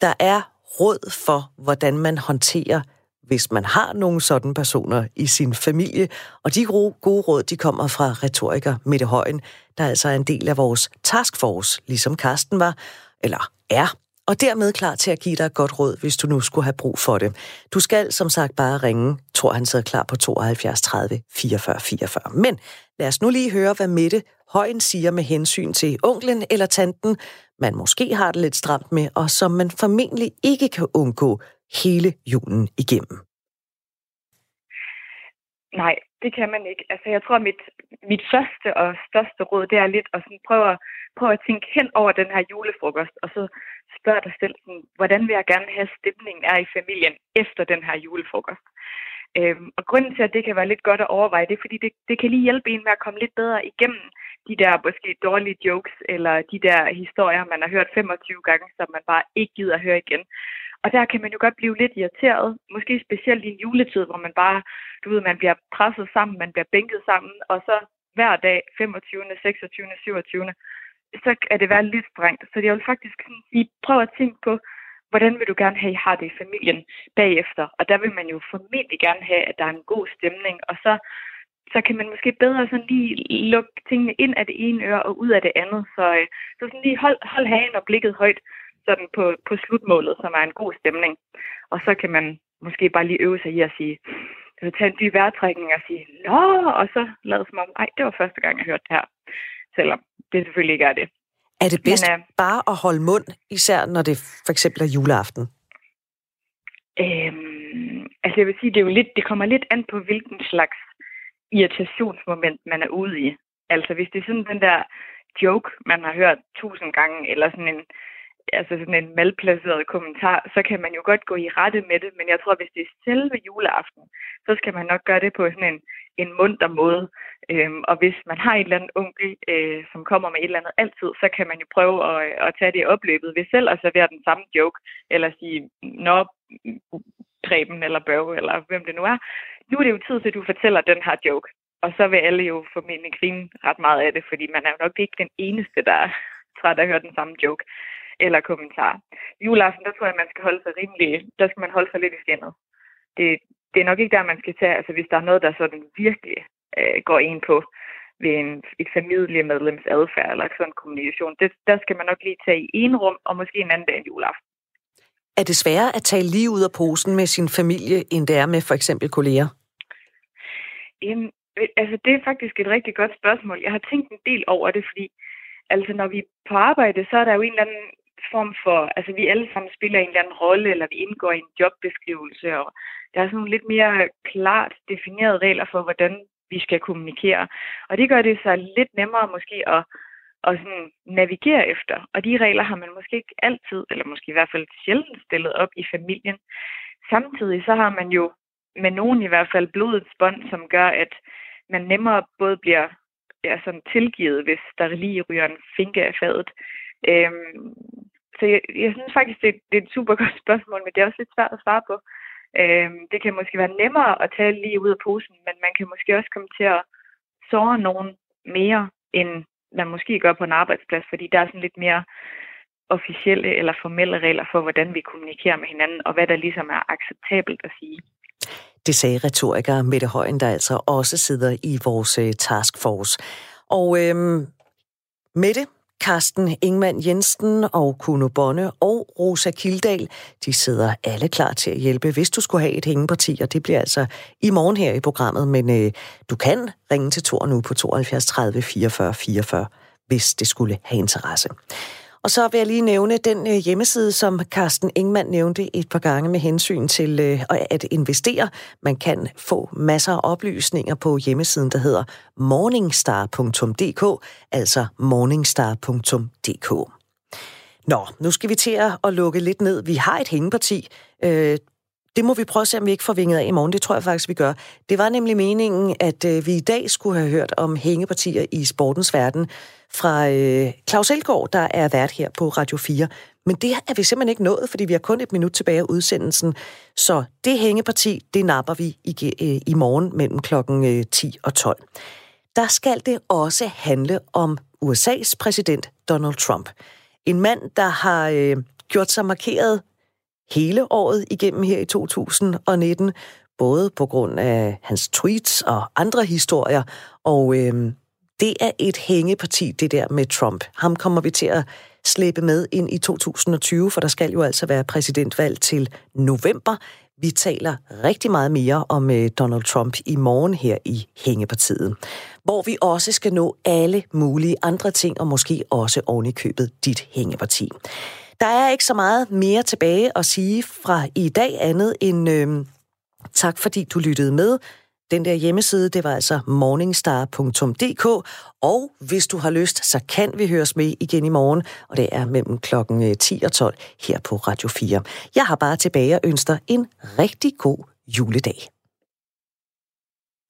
Der er råd for, hvordan man håndterer hvis man har nogle sådan personer i sin familie. Og de gode, råd, de kommer fra retoriker Mette Højen, der altså er en del af vores taskforce, ligesom Karsten var, eller er og dermed klar til at give dig et godt råd, hvis du nu skulle have brug for det. Du skal som sagt bare ringe. Tror han sidder klar på 72 30 44 44. Men lad os nu lige høre, hvad Mette Højen siger med hensyn til onklen eller tanten, man måske har det lidt stramt med, og som man formentlig ikke kan undgå hele julen igennem. Nej, det kan man ikke. Altså, jeg tror, mit, mit første og største råd, det er lidt at sådan prøve, at, prøve at tænke hen over den her julefrokost, og så spørge dig selv, sådan, hvordan vil jeg gerne have stemningen er i familien efter den her julefrokost. Øhm, og grunden til, at det kan være lidt godt at overveje, det er, fordi det, det kan lige hjælpe en med at komme lidt bedre igennem de der måske dårlige jokes, eller de der historier, man har hørt 25 gange, som man bare ikke gider at høre igen. Og der kan man jo godt blive lidt irriteret, måske specielt i en juletid, hvor man bare, du ved, man bliver presset sammen, man bliver bænket sammen, og så hver dag, 25., 26., 27., så er det være lidt strengt. Så jeg vil faktisk sige, prøv at tænke på, hvordan vil du gerne have, at I har det i familien bagefter? Og der vil man jo formentlig gerne have, at der er en god stemning, og så, så kan man måske bedre sådan lige lukke tingene ind af det ene øre og ud af det andet. Så, øh, så sådan lige hold, hold hagen og blikket højt sådan på, på slutmålet, som er en god stemning. Og så kan man måske bare lige øve sig i at sige, så tage en dyb vejrtrækning og sige, nå, og så lade som om, ej, det var første gang, jeg hørte det her. Selvom det selvfølgelig ikke er det. Er det bedst Men, uh, bare at holde mund, især når det for eksempel er juleaften? Øhm, altså jeg vil sige, det, er jo lidt, det kommer lidt an på, hvilken slags irritationsmoment man er ude i. Altså hvis det er sådan den der joke, man har hørt tusind gange, eller sådan en, altså sådan en malplaceret kommentar, så kan man jo godt gå i rette med det, men jeg tror, hvis det er selve juleaften, så skal man nok gøre det på sådan en, en munter måde. Øhm, og hvis man har et eller andet onkel, øh, som kommer med et eller andet altid, så kan man jo prøve at, øh, at tage det i opløbet ved selv at servere den samme joke, eller sige, nå, Preben eller Børge, eller hvem det nu er. Nu er det jo tid til, at du fortæller den her joke. Og så vil alle jo formentlig grine ret meget af det, fordi man er jo nok ikke den eneste, der er træt af at høre den samme joke eller kommentar. Juleaften, der tror jeg, man skal holde sig rimelig, der skal man holde sig lidt i skinnet. Det, det er nok ikke der, man skal tage, altså hvis der er noget, der sådan virkelig øh, går ind på ved en, et familiemedlems adfærd eller sådan en kommunikation, det, der skal man nok lige tage i en rum, og måske en anden dag en juleaften. Er det sværere at tage lige ud af posen med sin familie, end det er med for eksempel kolleger? Jamen, altså det er faktisk et rigtig godt spørgsmål. Jeg har tænkt en del over det, fordi altså når vi er på arbejde, så er der jo en eller anden form for, altså vi alle sammen spiller en eller anden rolle, eller vi indgår i en jobbeskrivelse, og der er sådan nogle lidt mere klart definerede regler for, hvordan vi skal kommunikere. Og det gør det så lidt nemmere måske at, at sådan navigere efter. Og de regler har man måske ikke altid, eller måske i hvert fald sjældent stillet op i familien. Samtidig så har man jo med nogen i hvert fald blodets bånd, som gør, at man nemmere både bliver ja, sådan tilgivet, hvis der lige ryger en finke af fadet. Øhm, så jeg, jeg synes faktisk, det, det er et super godt spørgsmål, men det er også lidt svært at svare på. Øhm, det kan måske være nemmere at tage lige ud af posen, men man kan måske også komme til at såre nogen mere, end man måske gør på en arbejdsplads, fordi der er sådan lidt mere officielle eller formelle regler for, hvordan vi kommunikerer med hinanden, og hvad der ligesom er acceptabelt at sige. Det sagde retoriker Mette Højen, der altså også sidder i vores øh, taskforce. Og øhm, Mette, Karsten Ingman Jensen og Kuno Bonne og Rosa Kildal, de sidder alle klar til at hjælpe, hvis du skulle have et hængeparti, og det bliver altså i morgen her i programmet, men øh, du kan ringe til Tor nu på 72 30 44 44, hvis det skulle have interesse. Og så vil jeg lige nævne den øh, hjemmeside, som Carsten Ingman nævnte et par gange med hensyn til øh, at investere. Man kan få masser af oplysninger på hjemmesiden, der hedder morningstar.dk, altså morningstar.dk. Nå, nu skal vi til at lukke lidt ned. Vi har et hængeparti. Øh, det må vi prøve at se, om vi ikke får vinget af i morgen. Det tror jeg faktisk, vi gør. Det var nemlig meningen, at øh, vi i dag skulle have hørt om hængepartier i sportens verden fra øh, Claus Elgaard, der er vært her på Radio 4. Men det er vi simpelthen ikke nået, fordi vi har kun et minut tilbage af udsendelsen. Så det hængeparti, det napper vi i, øh, i morgen mellem klokken øh, 10 og 12. Der skal det også handle om USA's præsident Donald Trump. En mand, der har øh, gjort sig markeret hele året igennem her i 2019, både på grund af hans tweets og andre historier, og øh, det er et hængeparti, det der med Trump. Ham kommer vi til at slæbe med ind i 2020, for der skal jo altså være præsidentvalg til november. Vi taler rigtig meget mere om øh, Donald Trump i morgen her i Hængepartiet, hvor vi også skal nå alle mulige andre ting, og måske også oven i købet dit Hængeparti. Der er ikke så meget mere tilbage at sige fra i dag andet end øh, tak, fordi du lyttede med. Den der hjemmeside, det var altså morningstar.dk, og hvis du har lyst, så kan vi høres med igen i morgen, og det er mellem klokken øh, 10 og 12 her på Radio 4. Jeg har bare tilbage og ønsker en rigtig god juledag.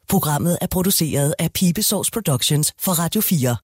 Programmet er produceret af Pibesovs Productions for Radio 4.